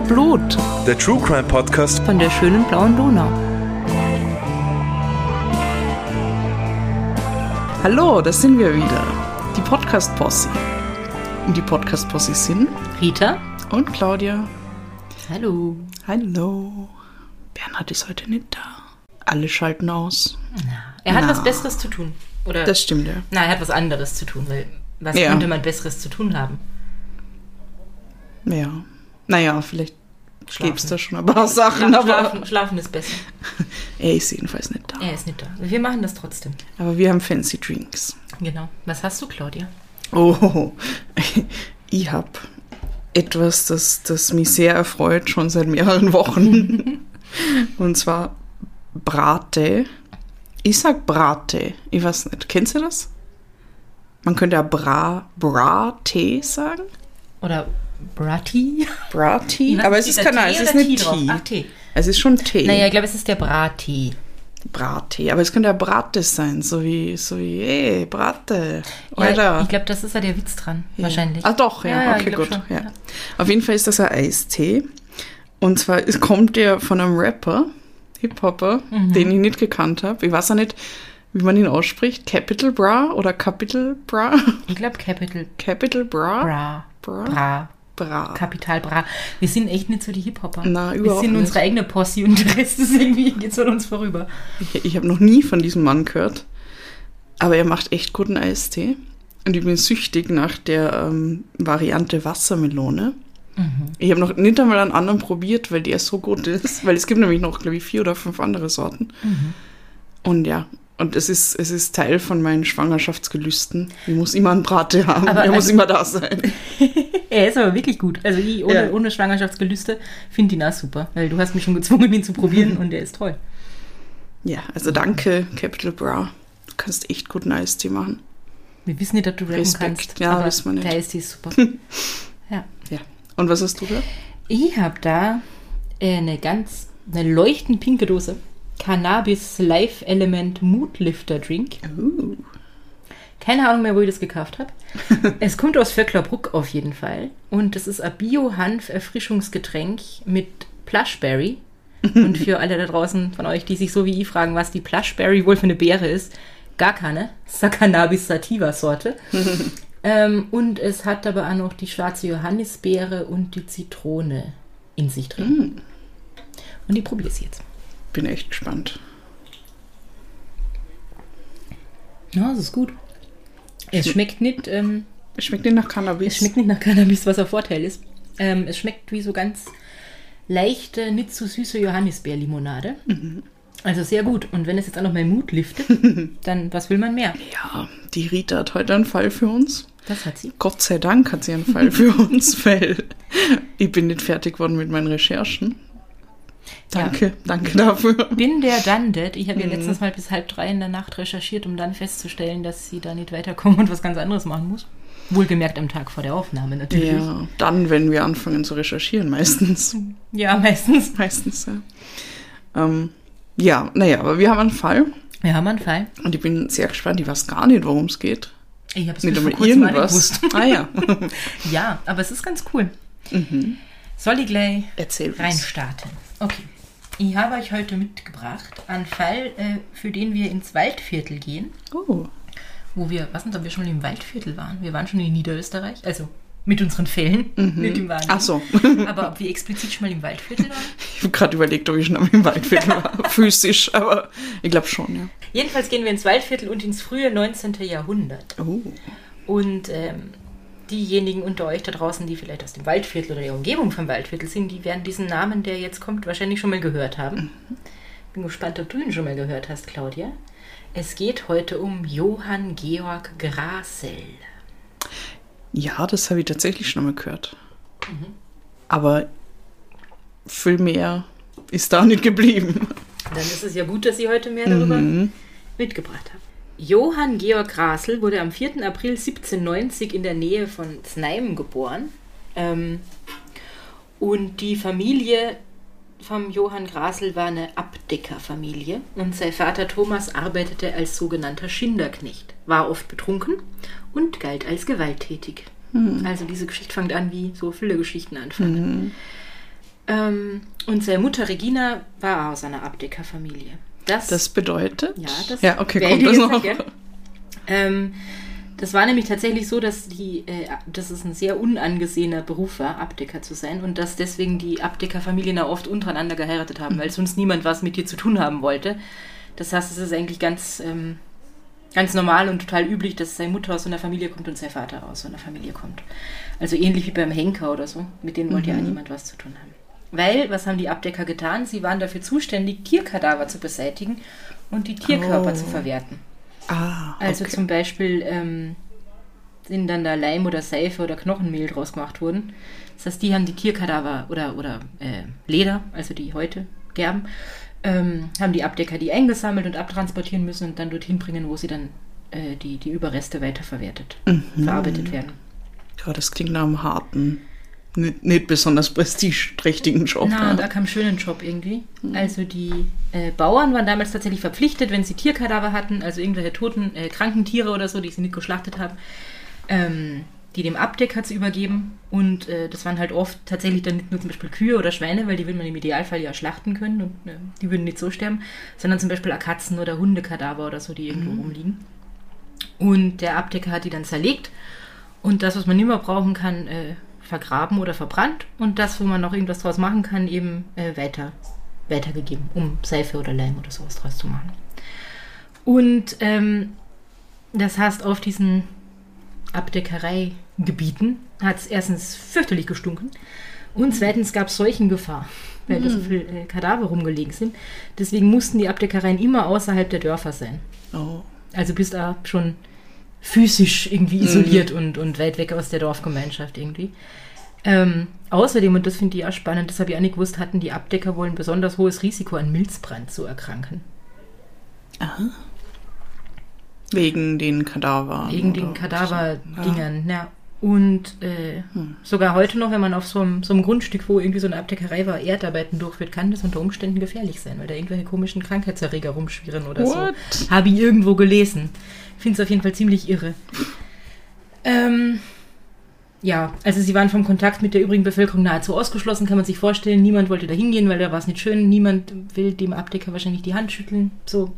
Wiener Blut Der True Crime Podcast. von der schönen blauen Donau. Hallo, da sind wir wieder. Die Podcast-Posse. Und die Podcast-Posse sind Rita? und Claudia. Hallo. Hallo. Bernhard ist heute nicht da. Alle schalten aus. Er hat Na. was Besseres zu tun. Oder? Das stimmt ja. Nein, er hat was anderes zu tun, weil was Ja. könnte man Besseres zu tun haben? Ja. Naja, vielleicht Schlafen. gibt's da schon ein paar Sachen, Schla aber schlafen, schlafen ist besser. er ist jedenfalls nicht da. Er ist nicht da. Wir machen das trotzdem. Aber wir haben fancy Drinks. Genau. Was hast du, Claudia? Oh, ich habe etwas, das, das mich sehr erfreut, schon seit mehreren Wochen. Und zwar Brate. Ich sag Brate. Ich weiß nicht. Kennst du das? Man könnte ja Bra, Brate sagen. Oder Brati? Brati. Aber es ist Tee es ist oder nicht Tee. Ach, Tee. Es ist schon Tee. Naja, ich glaube, es ist der Brati. Brate. Aber es könnte ja Brate sein. So wie, so wie, ey, Brate. Ja, Alter. ich glaube, das ist ja der Witz dran. Wahrscheinlich. Ah, doch, ja, Ja, ja, okay, gut. schon, Ja. ja. Auf jeden Fall ist das ein Eistee. Und zwar es kommt der von einem Rapper, Hip-Hopper, Mhm. den ich nicht gekannt habe. Ich weiß auch nicht, wie man ihn ausspricht. Capital Bra oder Capital Bra? Ich glaube, Capital Capital Bra? Bra. Bra? Bra. Bra. Kapital Bra. Wir sind echt nicht so die Hip-Hopper. Na, Wir überhaupt sind nicht. unsere eigene Posse und der Rest ist irgendwie, geht's an uns vorüber. Ich, ich habe noch nie von diesem Mann gehört. Aber er macht echt guten Eistee. Und ich bin süchtig nach der ähm, Variante Wassermelone. Ich habe noch nicht einmal einen anderen probiert, weil der so gut ist. Weil es gibt nämlich noch, glaube ich, vier oder fünf andere Sorten. Und ja, und es ist, es ist Teil von meinen Schwangerschaftsgelüsten. Ich muss immer einen Brate haben. Aber er muss also- immer da sein. Er ist aber wirklich gut. Also ich ohne, Ja. ohne Schwangerschaftsgelüste finde ihn auch super. Weil du hast mich schon gezwungen, ihn zu probieren und er ist toll. Ja, also danke, Capital Bra. Du kannst echt guten Eistee machen. Wir wissen nicht, ob du rappen Respekt. kannst. Ja, aber wissen wir nicht. Der ist die super. ja. Ja. Und was hast du da? Ich habe da eine ganz, eine leuchtend pinke Dose. Cannabis Life Element Mood Lifter Drink. Uh. Keine Ahnung mehr, wo ich das gekauft habe. es kommt aus Vöcklerbruck auf jeden Fall. Und es ist ein Bio-Hanf-Erfrischungsgetränk mit Plushberry. Und für alle da draußen von euch, die sich so wie ich fragen, was die Plushberry wohl für eine Beere ist, gar keine. Das ist eine Cannabis Sativa Sorte. ähm, und es hat aber auch noch die schwarze Johannisbeere und die Zitrone in sich drin. Und die probiere ich jetzt. Bin echt gespannt. Ja, es ist gut. Es schmeckt nicht, ähm, Es schmeckt nicht nach Cannabis. Es schmeckt nicht nach Cannabis, was ein Vorteil ist. Ähm, es schmeckt wie so ganz leichte, nicht zu süße Johannisbeerlimonade. Also sehr gut. Und wenn es jetzt auch noch mal Mut liftet, dann was will man mehr? Ja, die Rita hat heute einen Fall für uns. Das hat sie. Gott sei Dank hat sie einen Fall für uns, weil ich bin nicht fertig geworden mit meinen Recherchen. Danke, danke dafür. Bin der dann dead. Ich Mhm. habe ja letztens mal bis halb drei in der Nacht recherchiert, um dann festzustellen, dass sie da nicht weiterkommen und was ganz anderes machen muss. Wohlgemerkt am Tag vor der Aufnahme natürlich. Ja, dann, wenn wir anfangen zu recherchieren, meistens. Ja, meistens. Meistens, ja. Ähm, ja, naja, aber wir haben einen Fall Wir haben einen Fall. und ich bin sehr gespannt. Ich weiß gar nicht, worum es geht. Ich habe es Nicht einmal irgendwas. Ah ja. Ja, aber es ist ganz cool. Soll ich gleich Erzähl reinstarten? Okay. Ich habe euch heute mitgebracht einen Fall, äh, für den wir ins Waldviertel gehen, Oh, wo wir, was nicht, ob wir schon im Waldviertel waren. Wir waren schon in Niederösterreich, also mit unseren Fällen, nicht im Wahnsinn. ach so. Aber ob wir explizit schon mal im Waldviertel waren? Ich habe gerade überlegt, ob ich schon am im Waldviertel war. Physisch, aber ich glaube schon, ja. Jedenfalls gehen wir ins Waldviertel und ins frühe 19. Jahrhundert. Oh. Und ähm, diejenigen unter euch da draußen, die vielleicht aus dem Waldviertel oder der Umgebung vom Waldviertel sind, die werden diesen Namen, der jetzt kommt, wahrscheinlich schon mal gehört haben. Bin gespannt, ob du ihn schon mal gehört hast, Claudia. Es geht heute um Johann Georg Grasel. Ja, das habe ich tatsächlich schon mal gehört. Aber viel mehr ist da nicht geblieben. Dann ist es ja gut, dass ich heute mehr darüber mitgebracht habe. Johann Georg Grasel wurde am 4. April 1790 in der Nähe von Znaim geboren. Ähm, und die Familie vom Johann Grasel war eine Abdeckerfamilie und sein Vater Thomas arbeitete als sogenannter Schinderknecht, war oft betrunken und galt als gewalttätig. Also diese Geschichte fängt an, wie so viele Geschichten anfangen. Ähm, und seine Mutter Regina war aus einer Abdeckerfamilie. Das, Das bedeutet? Ja, das Ja, okay, kommt das noch? ähm, das war nämlich tatsächlich so, dass, die, äh, dass es ein sehr unangesehener Beruf war, Abdecker zu sein und dass deswegen die Abdeckerfamilien auch oft untereinander geheiratet haben, weil sonst niemand was mit dir zu tun haben wollte. Das heißt, es ist eigentlich ganz, ähm, ganz normal und total üblich, dass seine Mutter aus so einer Familie kommt und sein Vater aus so einer Familie kommt. Also ähnlich wie beim Henker oder so. Mit denen wollte ja niemand was zu tun haben. Weil, was haben die Abdecker getan? Sie waren dafür zuständig, Tierkadaver zu beseitigen und die Tierkörper Oh. zu verwerten. Ah, Also okay. zum Beispiel ähm, sind dann da Leim oder Seife oder Knochenmehl draus gemacht worden. Das heißt, die haben die Tierkadaver oder, oder äh, Leder, also die heute gerben, ähm, haben die Abdecker die eingesammelt und abtransportieren müssen und dann dorthin bringen, wo sie dann äh, die, die Überreste weiterverwertet, Mhm. verarbeitet werden. Ja, das klingt nach einem harten, nicht, nicht besonders prestigeträchtigen Job. Na, ja. da kam schönen Job irgendwie. Also die äh, Bauern waren damals tatsächlich verpflichtet, wenn sie Tierkadaver hatten, also irgendwelche toten, äh, kranken Tiere oder so, die sie nicht geschlachtet haben, ähm, die dem Abdecker zu übergeben. Und äh, das waren halt oft tatsächlich dann nicht nur zum Beispiel Kühe oder Schweine, weil die will man im Idealfall ja schlachten können und äh, die würden nicht so sterben, sondern zum Beispiel auch Katzen- oder Hundekadaver oder so, die irgendwo rumliegen. Und der Abdecker hat die dann zerlegt und das, was man nicht mehr brauchen kann, äh, vergraben oder verbrannt und das, wo man noch irgendwas draus machen kann, eben äh, weiter, weitergegeben, um Seife oder Leim oder sowas draus zu machen. Und ähm, das heißt, auf diesen Abdeckereigebieten hat es erstens fürchterlich gestunken und zweitens gab es Seuchengefahr, weil da so viele äh, Kadaver rumgelegen sind. Deswegen mussten die Abdeckereien immer außerhalb der Dörfer sein. Oh. Also bist da schon physisch irgendwie isoliert und, und weit weg aus der Dorfgemeinschaft irgendwie. Ähm, außerdem, und das finde ich auch spannend, das habe ich auch nicht gewusst, hatten die Abdecker wohl ein besonders hohes Risiko, an Milzbrand zu erkranken. Wegen den Kadaver. Wegen den Kadaverdingern, ja. Und äh, sogar heute noch, wenn man auf so einem, so einem Grundstück, wo irgendwie so eine Abdeckerei war, Erdarbeiten durchführt, kann das unter Umständen gefährlich sein, weil da irgendwelche komischen Krankheitserreger rumschwirren oder What? so. Habe ich irgendwo gelesen. Finde es auf jeden Fall ziemlich irre. Ähm, ja, also sie waren vom Kontakt mit der übrigen Bevölkerung nahezu ausgeschlossen, kann man sich vorstellen. Niemand wollte da hingehen, weil da war es nicht schön. Niemand will dem Abdecker wahrscheinlich die Hand schütteln, so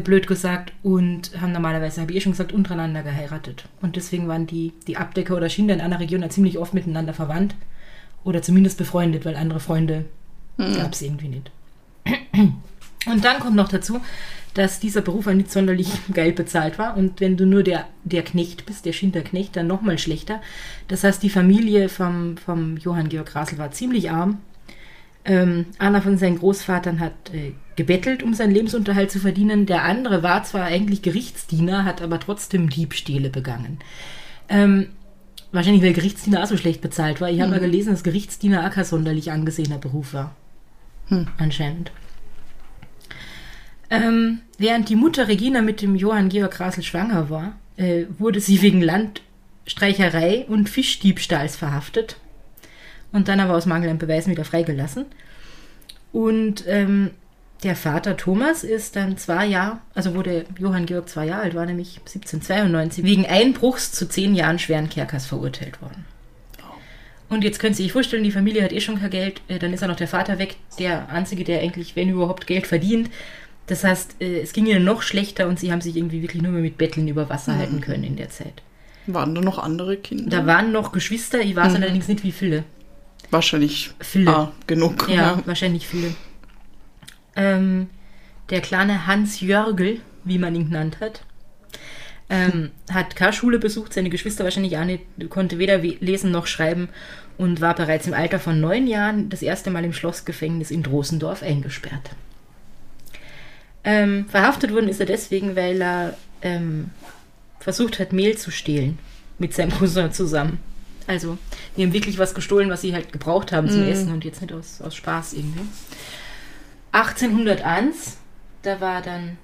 blöd gesagt. Und haben normalerweise, habe ich eh schon gesagt, untereinander geheiratet. Und deswegen waren die, die Abdecker oder Schinder in einer Region ja ziemlich oft miteinander verwandt. Oder zumindest befreundet, weil andere Freunde gab es irgendwie nicht. Und dann kommt noch dazu, dass dieser Beruf auch nicht sonderlich geil bezahlt war. Und wenn du nur der, der Knecht bist, der Schinderknecht, dann nochmal schlechter. Das heißt, die Familie vom, vom Johann Georg Rasel war ziemlich arm. Ähm, einer von seinen Großvatern hat äh, gebettelt, um seinen Lebensunterhalt zu verdienen. Der andere war zwar eigentlich Gerichtsdiener, hat aber trotzdem Diebstähle begangen. Ähm, wahrscheinlich, weil Gerichtsdiener auch so schlecht bezahlt war. Ich habe mal gelesen, dass Gerichtsdiener auch kein sonderlich angesehener Beruf war. Anscheinend. Ähm, während die Mutter Regina mit dem Johann Georg Rasel schwanger war, äh, wurde sie wegen Landstreicherei und Fischdiebstahls verhaftet und dann aber aus Mangel an Beweisen wieder freigelassen. Und ähm, der Vater Thomas ist dann zwei Jahre, also wo der Johann Georg zwei Jahre alt war, nämlich 1792, wegen Einbruchs zu zehn Jahren schweren Kerkers verurteilt worden. Und jetzt könnt ihr euch vorstellen, die Familie hat eh schon kein Geld, äh, dann ist auch noch der Vater weg, der einzige, der eigentlich, wenn überhaupt, Geld verdient. Das heißt, äh, es ging ihnen noch schlechter und sie haben sich irgendwie wirklich nur mehr mit Betteln über Wasser halten können in der Zeit. Waren da noch andere Kinder? Da waren noch Geschwister, ich weiß allerdings nicht, wie viele. Wahrscheinlich Viele. Ah, genug. Ja, wahrscheinlich viele. Ähm, der kleine Hans Jörgel, wie man ihn genannt hat, ähm, hat keine Schule besucht, seine Geschwister wahrscheinlich auch nicht, konnte weder we- lesen noch schreiben und war bereits im Alter von neun Jahren das erste Mal im Schlossgefängnis in Drosendorf eingesperrt. Ähm, verhaftet worden ist er deswegen, weil er ähm, versucht hat, Mehl zu stehlen mit seinem Cousin zusammen. Also, die haben wirklich was gestohlen, was sie halt gebraucht haben zum Essen und jetzt nicht aus, aus Spaß irgendwie. 1801, da war dann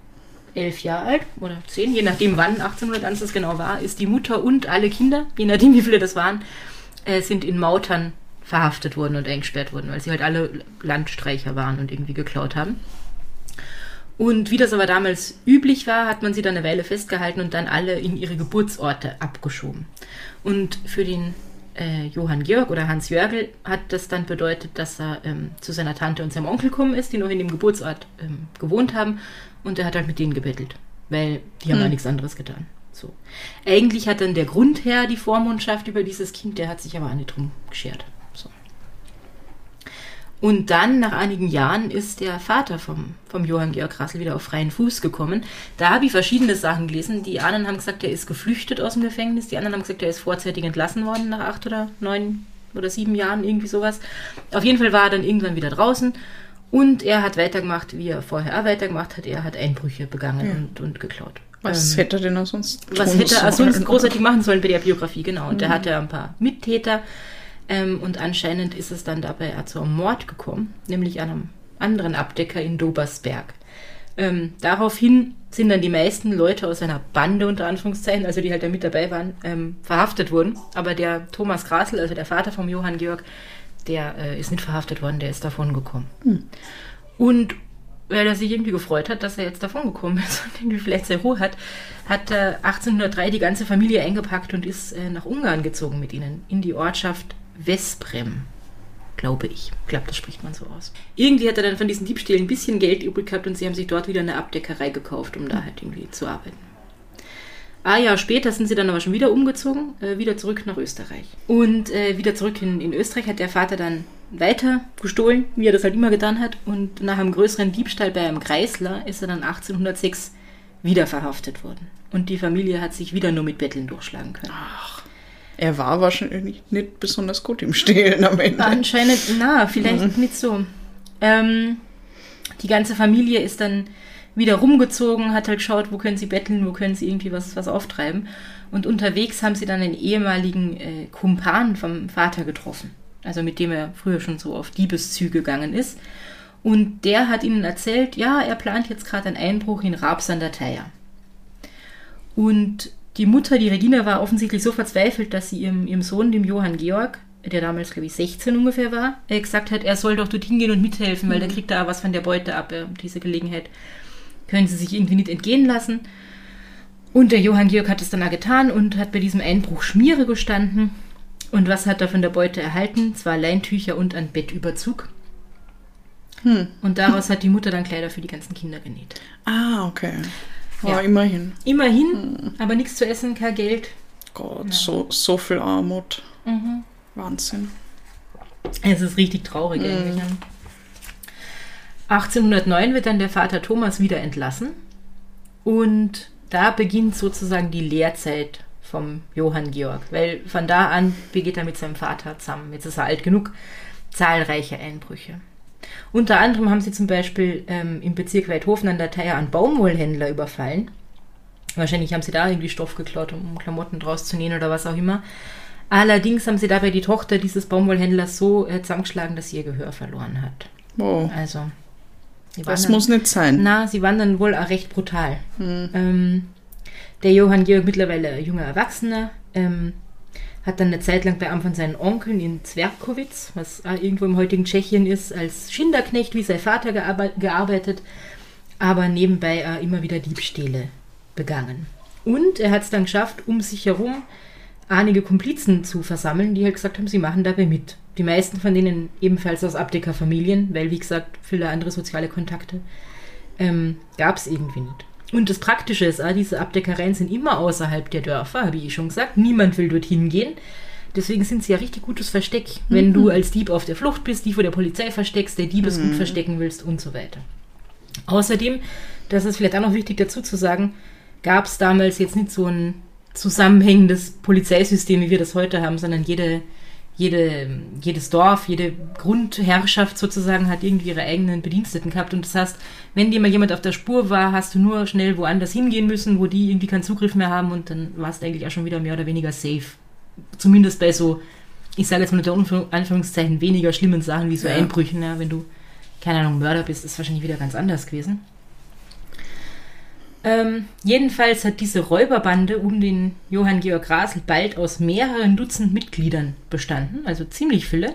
elf Jahre alt oder zehn, je nachdem wann 1801 das genau war, ist die Mutter und alle Kinder, je nachdem wie viele das waren, äh, sind in Mautern verhaftet worden und eingesperrt worden, weil sie halt alle Landstreicher waren und irgendwie geklaut haben. Und wie das aber damals üblich war, hat man sie dann eine Weile festgehalten und dann alle in ihre Geburtsorte abgeschoben. Und für den äh, Johann Georg oder Hans Jörgel hat das dann bedeutet, dass er ähm, zu seiner Tante und seinem Onkel gekommen ist, die noch in dem Geburtsort ähm, gewohnt haben. Und er hat halt mit denen gebettelt, weil die haben Hm. ja nichts anderes getan. So. Eigentlich hat dann der Grundherr die Vormundschaft über dieses Kind, der hat sich aber auch nicht drum geschert. Und dann, nach einigen Jahren, ist der Vater vom, vom Johann Georg Rassel wieder auf freien Fuß gekommen. Da habe ich verschiedene Sachen gelesen. Die einen haben gesagt, er ist geflüchtet aus dem Gefängnis. Die anderen haben gesagt, er ist vorzeitig entlassen worden nach acht oder neun oder sieben Jahren, irgendwie sowas. Auf jeden Fall war er dann irgendwann wieder draußen. Und er hat weitergemacht, wie er vorher auch weitergemacht hat. Er hat Einbrüche begangen Ja. und, und geklaut. Was Ähm, hätte er denn auch sonst was hätte er sonst großartig machen sollen bei der Biografie, genau. Und er hatte ein paar Mittäter. Ähm, und anscheinend ist es dann dabei auch zu einem Mord gekommen, nämlich an einem anderen Abdecker in Dobersberg. Ähm, daraufhin sind dann die meisten Leute aus einer Bande, unter Anführungszeichen, also die halt da mit dabei waren, ähm, verhaftet worden. Aber der Thomas Grasel, also der Vater vom Johann Georg, der äh, ist nicht verhaftet worden, der ist davon gekommen. Und weil er sich irgendwie gefreut hat, dass er jetzt davon gekommen ist und irgendwie vielleicht seine Ruhe hat, hat er 1803 die ganze Familie eingepackt und ist äh, nach Ungarn gezogen mit ihnen, in die Ortschaft Vesprem, glaube ich. Ich glaube, das spricht man so aus. Irgendwie hat er dann von diesen Diebstählen ein bisschen Geld übrig gehabt und sie haben sich dort wieder eine Abdeckerei gekauft, um da halt irgendwie zu arbeiten. Ein Jahr später sind sie dann aber schon wieder umgezogen, äh, wieder zurück nach Österreich. Und äh, wieder zurück in, in Österreich hat der Vater dann weiter gestohlen, wie er das halt immer getan hat. Und nach einem größeren Diebstahl bei einem Kreisler ist er dann 1806 wieder verhaftet worden. Und die Familie hat sich wieder nur mit Betteln durchschlagen können. Er war wahrscheinlich nicht besonders gut im Stehlen am Ende. Anscheinend, na, vielleicht nicht so. Ähm, die ganze Familie ist dann wieder rumgezogen, hat halt geschaut, wo können sie betteln, wo können sie irgendwie was, was auftreiben. Und unterwegs haben sie dann einen ehemaligen äh, Kumpan vom Vater getroffen. Also mit dem er früher schon so auf Diebeszüge gegangen ist. Und der hat ihnen erzählt, ja, er plant jetzt gerade einen Einbruch in Rabs an der Theier. Und die Mutter, die Regina, war offensichtlich so verzweifelt, dass sie ihrem, ihrem Sohn, dem Johann Georg, der damals, glaube ich, 16 ungefähr war, äh, gesagt hat, er soll doch dorthin gehen und mithelfen, weil der kriegt da was von der Beute ab, äh, diese Gelegenheit. Können sie sich irgendwie nicht entgehen lassen. Und der Johann Georg hat es dann auch getan und hat bei diesem Einbruch Schmiere gestanden. Und was hat er von der Beute erhalten? Zwar Leintücher und ein Bettüberzug. Hm. Und daraus hat die Mutter dann Kleider für die ganzen Kinder genäht. Ah, okay. Oh, Ja. immerhin. Immerhin, aber nichts zu essen, kein Geld. Gott, so, so viel Armut. Wahnsinn. Es ist richtig traurig eigentlich. ne? 1809 wird dann der Vater Thomas wieder entlassen und da beginnt sozusagen die Lehrzeit vom Johann Georg, weil von da an begeht er mit seinem Vater zusammen, jetzt ist er alt genug, zahlreiche Einbrüche. Unter anderem haben sie zum Beispiel ähm, im Bezirk Weidhofen an der Theier einen Baumwollhändler überfallen. Wahrscheinlich haben sie da irgendwie Stoff geklaut, um Klamotten draus zu nähen oder was auch immer. Allerdings haben sie dabei die Tochter dieses Baumwollhändlers so äh, zusammengeschlagen, dass sie ihr Gehör verloren hat. Wow. Also, Das dann- muss nicht sein. na, sie waren dann wohl auch recht brutal. Ähm, der Johann Georg, mittlerweile junger Erwachsener, ähm, hat dann eine Zeit lang bei einem von seinen Onkeln in Zwerkowitz, was auch irgendwo im heutigen Tschechien ist, als Schinderknecht wie sein Vater gearbe gearbeitet, aber nebenbei auch immer wieder Diebstähle begangen. Und er hat es dann geschafft, um sich herum einige Komplizen zu versammeln, die halt gesagt haben, sie machen dabei mit. Die meisten von denen ebenfalls aus Abdeckerfamilien, weil, wie gesagt, viele andere soziale Kontakte ähm, gab es irgendwie nicht. Und das Praktische ist, auch, diese Abdeckereien sind immer außerhalb der Dörfer, habe ich schon gesagt. Niemand will dorthin gehen. Deswegen sind sie ja richtig gutes Versteck, wenn du als Dieb auf der Flucht bist, die vor der Polizei versteckst, der Diebesgut verstecken willst und so weiter. Außerdem, das ist vielleicht auch noch wichtig dazu zu sagen, gab es damals jetzt nicht so ein zusammenhängendes Polizeisystem, wie wir das heute haben, sondern jede, jede, jedes Dorf, jede Grundherrschaft sozusagen hat irgendwie ihre eigenen Bediensteten gehabt. Und das heißt, wenn dir mal jemand auf der Spur war, hast du nur schnell woanders hingehen müssen, wo die irgendwie keinen Zugriff mehr haben und dann warst du eigentlich auch schon wieder mehr oder weniger safe. Zumindest bei so, ich sage jetzt mal unter Anführung- Anführungszeichen, weniger schlimmen Sachen wie so Ja. Einbrüchen. Ja, wenn du, keine Ahnung, Mörder bist, ist wahrscheinlich wieder ganz anders gewesen. Ähm, jedenfalls hat diese Räuberbande um den Johann Georg Grasel bald aus mehreren Dutzend Mitgliedern bestanden, also ziemlich viele.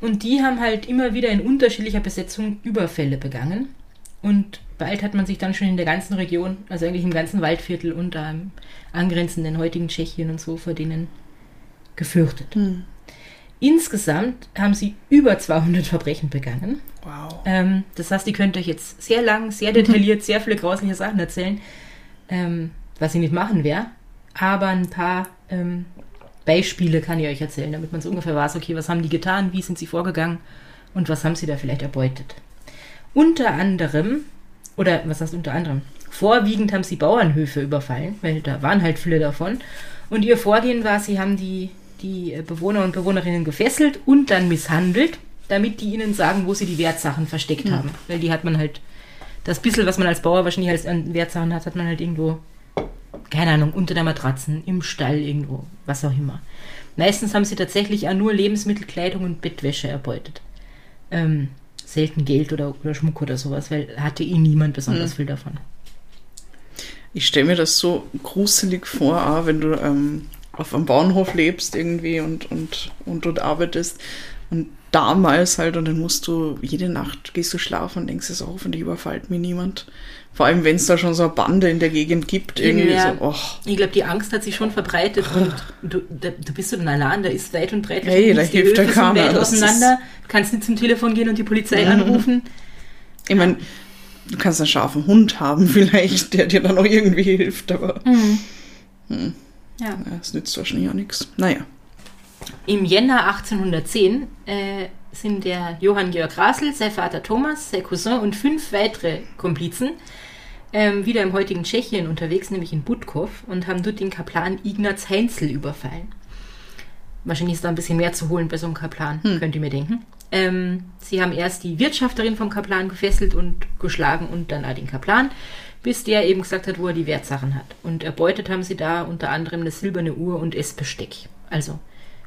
Und die haben halt immer wieder in unterschiedlicher Besetzung Überfälle begangen. Und bald hat man sich dann schon in der ganzen Region, also eigentlich im ganzen Waldviertel und da im angrenzenden heutigen Tschechien und so, vor denen gefürchtet. Insgesamt haben sie über 200 Verbrechen begangen. Wow. Ähm, das heißt, ihr könnt euch jetzt sehr lang, sehr detailliert, sehr viele grausliche Sachen erzählen, ähm, was ich nicht machen werde. Aber ein paar ähm, Beispiele kann ich euch erzählen, damit man so ungefähr weiß, okay, was haben die getan, wie sind sie vorgegangen und was haben sie da vielleicht erbeutet. Unter anderem, oder was heißt unter anderem? Vorwiegend haben sie Bauernhöfe überfallen, weil da waren halt viele davon. Und ihr Vorgehen war, sie haben die, die äh, Bewohner und Bewohnerinnen gefesselt und dann misshandelt, damit die ihnen sagen, wo sie die Wertsachen versteckt haben. Weil die hat man halt, das bisschen, was man als Bauer wahrscheinlich als an Wertsachen hat, hat man halt irgendwo, keine Ahnung, unter der Matratzen, im Stall irgendwo, was auch immer. Meistens haben sie tatsächlich auch nur Lebensmittel, Kleidung und Bettwäsche erbeutet. Ähm, selten Geld oder, oder Schmuck oder sowas, weil hatte eh niemand besonders viel davon. Ich stelle mir das so gruselig vor, auch wenn du ähm, auf einem Bauernhof lebst irgendwie und, und, und dort arbeitest. Und damals halt, und dann musst du jede Nacht gehst du schlafen und denkst, so, hoffentlich überfällt mir niemand. Vor allem, wenn es da schon so eine Bande in der Gegend gibt, irgendwie Ja. so, oh, Ich glaube, die Angst hat sich schon verbreitet und du, da, du bist so dann allein, da ist weit und breit Hey, da hilft sind keiner, weit auseinander, du kannst nicht zum Telefon gehen und die Polizei anrufen. ich meine, du kannst einen scharfen Hund haben vielleicht, der dir dann auch irgendwie hilft, aber Ja. Ja, es nützt wahrscheinlich auch nichts. Naja. Im Jänner 1810 äh, sind der Johann Georg Rasel, sein Vater Thomas, sein Cousin und fünf weitere Komplizen ähm, wieder im heutigen Tschechien unterwegs, nämlich in Budkow, und haben dort den Kaplan Ignaz Heinzel überfallen. Wahrscheinlich ist da ein bisschen mehr zu holen bei so einem Kaplan, könnt ihr mir denken. Ähm, sie haben erst die Wirtschafterin vom Kaplan gefesselt und geschlagen und dann auch den Kaplan, bis der eben gesagt hat, wo er die Wertsachen hat. Und erbeutet haben sie da unter anderem eine silberne Uhr und Essbesteck. Also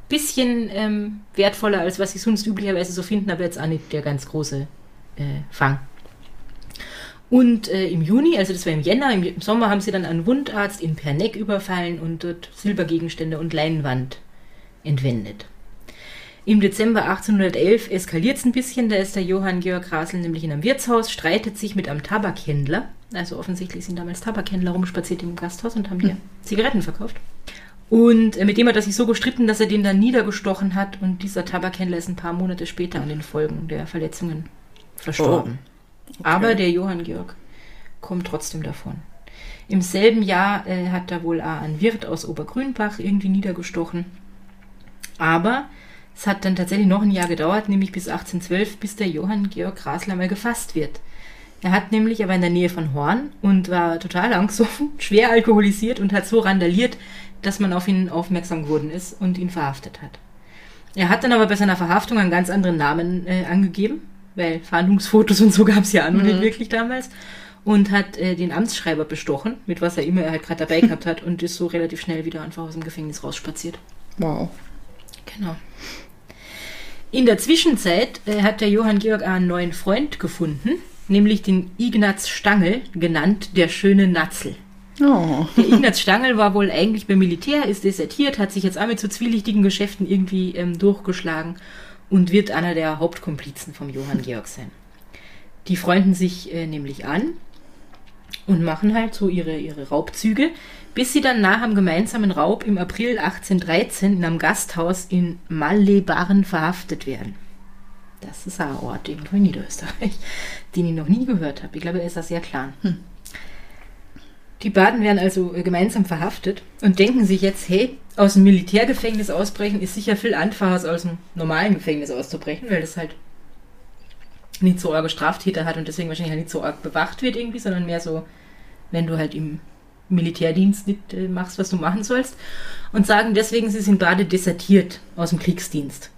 bisschen ähm, wertvoller, als was sie sonst üblicherweise so finden, aber jetzt auch nicht der ganz große äh, Fang. Und äh, im Juni, also das war im Jänner, im, im Sommer haben sie dann einen Wundarzt in Perneck überfallen und dort Silbergegenstände und Leinwand entwendet. Im Dezember 1811 eskaliert es ein bisschen, da ist der Johann Georg Rasel nämlich in einem Wirtshaus, streitet sich mit einem Tabakhändler. Also offensichtlich sind damals Tabakhändler rumspaziert im Gasthaus und haben dir Zigaretten verkauft. Und äh, mit dem hat er sich so gestritten, dass er den dann niedergestochen hat und dieser Tabakhändler ist ein paar Monate später an den Folgen der Verletzungen verstorben. Aber der Johann Georg kommt trotzdem davon. Im selben Jahr äh, hat er wohl auch einen Wirt aus Obergrünbach irgendwie niedergestochen. Aber es hat dann tatsächlich noch ein Jahr gedauert, nämlich bis 1812, bis der Johann Georg Rasler mal gefasst wird. Er hat nämlich, er war in der Nähe von Horn und war total angstsoffen, schwer alkoholisiert und hat so randaliert, dass man auf ihn aufmerksam geworden ist und ihn verhaftet hat. Er hat dann aber bei seiner Verhaftung einen ganz anderen Namen äh, angegeben, weil Fahndungsfotos und so gab es ja auch noch nicht wirklich damals. Und hat äh, den Amtsschreiber bestochen, mit was er immer er halt gerade dabei gehabt hat und ist so relativ schnell wieder einfach aus dem Gefängnis rausspaziert. Wow. Genau. In der Zwischenzeit äh, hat der Johann Georg einen neuen Freund gefunden, nämlich den Ignaz Stangl, genannt der schöne Natzel. Oh. Der Ignaz Stangl war wohl eigentlich beim Militär, ist desertiert, hat sich jetzt auch mit so zwielichtigen Geschäften irgendwie ähm, durchgeschlagen und wird einer der Hauptkomplizen vom Johann Georg sein. Die freunden sich äh, nämlich an und machen halt so ihre, ihre Raubzüge, bis sie dann nach einem gemeinsamen Raub im April 1813 in einem Gasthaus in Mallebarn verhaftet werden. Das ist ein Ort irgendwo in Niederösterreich, den ich noch nie gehört habe. Ich glaube, er ist da sehr klein. Die Baden werden also äh, gemeinsam verhaftet und denken sich jetzt, hey, aus dem Militärgefängnis ausbrechen ist sicher viel einfacher, als aus dem normalen Gefängnis auszubrechen, weil das halt nicht so arge Straftäter hat und deswegen wahrscheinlich halt nicht so arg bewacht wird irgendwie, sondern mehr so, wenn du halt im Militärdienst nicht äh, machst, was du machen sollst. Und sagen deswegen, sie sind beide desertiert aus dem Kriegsdienst.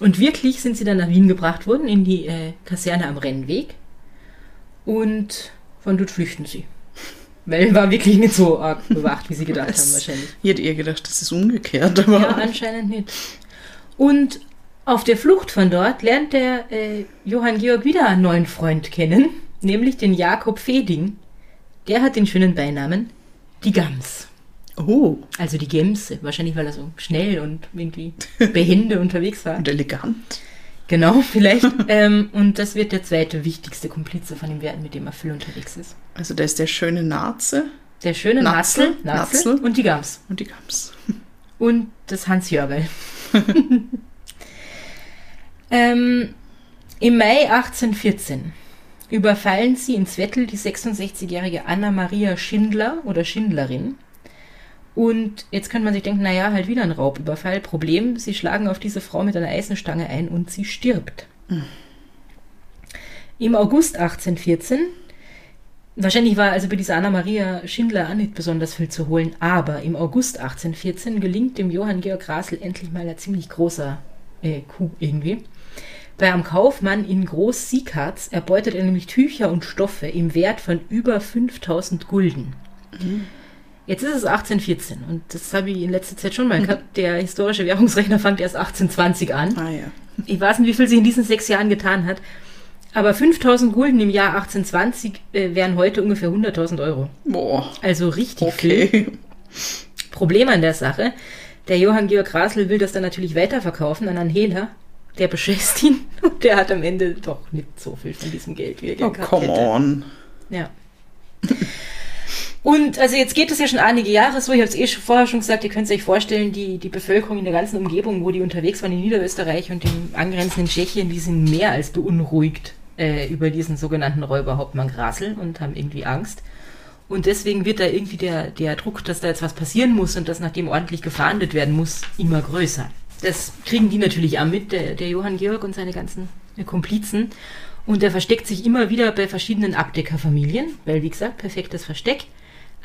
Und wirklich sind sie dann nach Wien gebracht worden, in die äh, Kaserne am Rennweg. Und von dort flüchten sie. Weil war wirklich nicht so arg bewacht, wie sie gedacht haben, wahrscheinlich. Ich hätte eher gedacht, das ist umgekehrt, aber Ja, anscheinend nicht. Und auf der Flucht von dort lernt der äh, Johann Georg wieder einen neuen Freund kennen, nämlich den Jakob Feding. Der hat den schönen Beinamen die Gams. oh, Also die Gemse. Wahrscheinlich, weil er so schnell und irgendwie behende unterwegs war. und elegant. Genau, vielleicht. ähm, und das wird der zweite wichtigste Komplize von ihm werden, mit dem er viel unterwegs ist. Also da ist der schöne Naze Der schöne Natzel, Natzel. und die Gams. und die Gams. und das Hans-Jörgel. ähm, Im Mai 1814 überfallen sie in Zwettl die 66-jährige Anna-Maria Schindler oder Schindlerin. Und jetzt könnte man sich denken, naja, halt wieder ein Raubüberfall. Problem, sie schlagen auf diese Frau mit einer Eisenstange ein und sie stirbt. Mhm. Im August 1814, wahrscheinlich war also bei dieser Anna-Maria Schindler auch nicht besonders viel zu holen, aber im August 1814 gelingt dem Johann Georg Rasel endlich mal ein ziemlich großer äh, Coup irgendwie. Bei einem Kaufmann in Groß-Siekatz erbeutet er nämlich Tücher und Stoffe im Wert von über 5000 Gulden. Mhm. Jetzt ist es 1814 und das habe ich in letzter Zeit schon mal mhm. gehabt. Der historische Währungsrechner fängt erst 1820 an. Ah, ja. Ich weiß nicht, wie viel sich in diesen sechs Jahren getan hat. Aber 5000 Gulden im Jahr 1820 äh, wären heute ungefähr 100.000 Euro. Boah. Also richtig okay. viel. Problem an der Sache, der Johann Georg Rasel will das dann natürlich weiterverkaufen an einen Hehler. Der beschäftigt ihn und der hat am Ende doch nicht so viel von diesem Geld, wie er oh, gehabt come hätte. on. Ja. Und also jetzt geht es ja schon einige Jahre so, ich habe es eh schon vorher schon gesagt, ihr könnt euch vorstellen, die, die Bevölkerung in der ganzen Umgebung, wo die unterwegs waren in Niederösterreich und im angrenzenden Tschechien, die sind mehr als beunruhigt äh, über diesen sogenannten Räuberhauptmann Grasel und haben irgendwie Angst. Und deswegen wird da irgendwie der, der Druck, dass da jetzt was passieren muss und dass nach dem ordentlich gefahndet werden muss, immer größer. Das kriegen die natürlich auch mit, der, der Johann Georg und seine ganzen Komplizen. Und der versteckt sich immer wieder bei verschiedenen Abdeckerfamilien, weil wie gesagt, perfektes Versteck.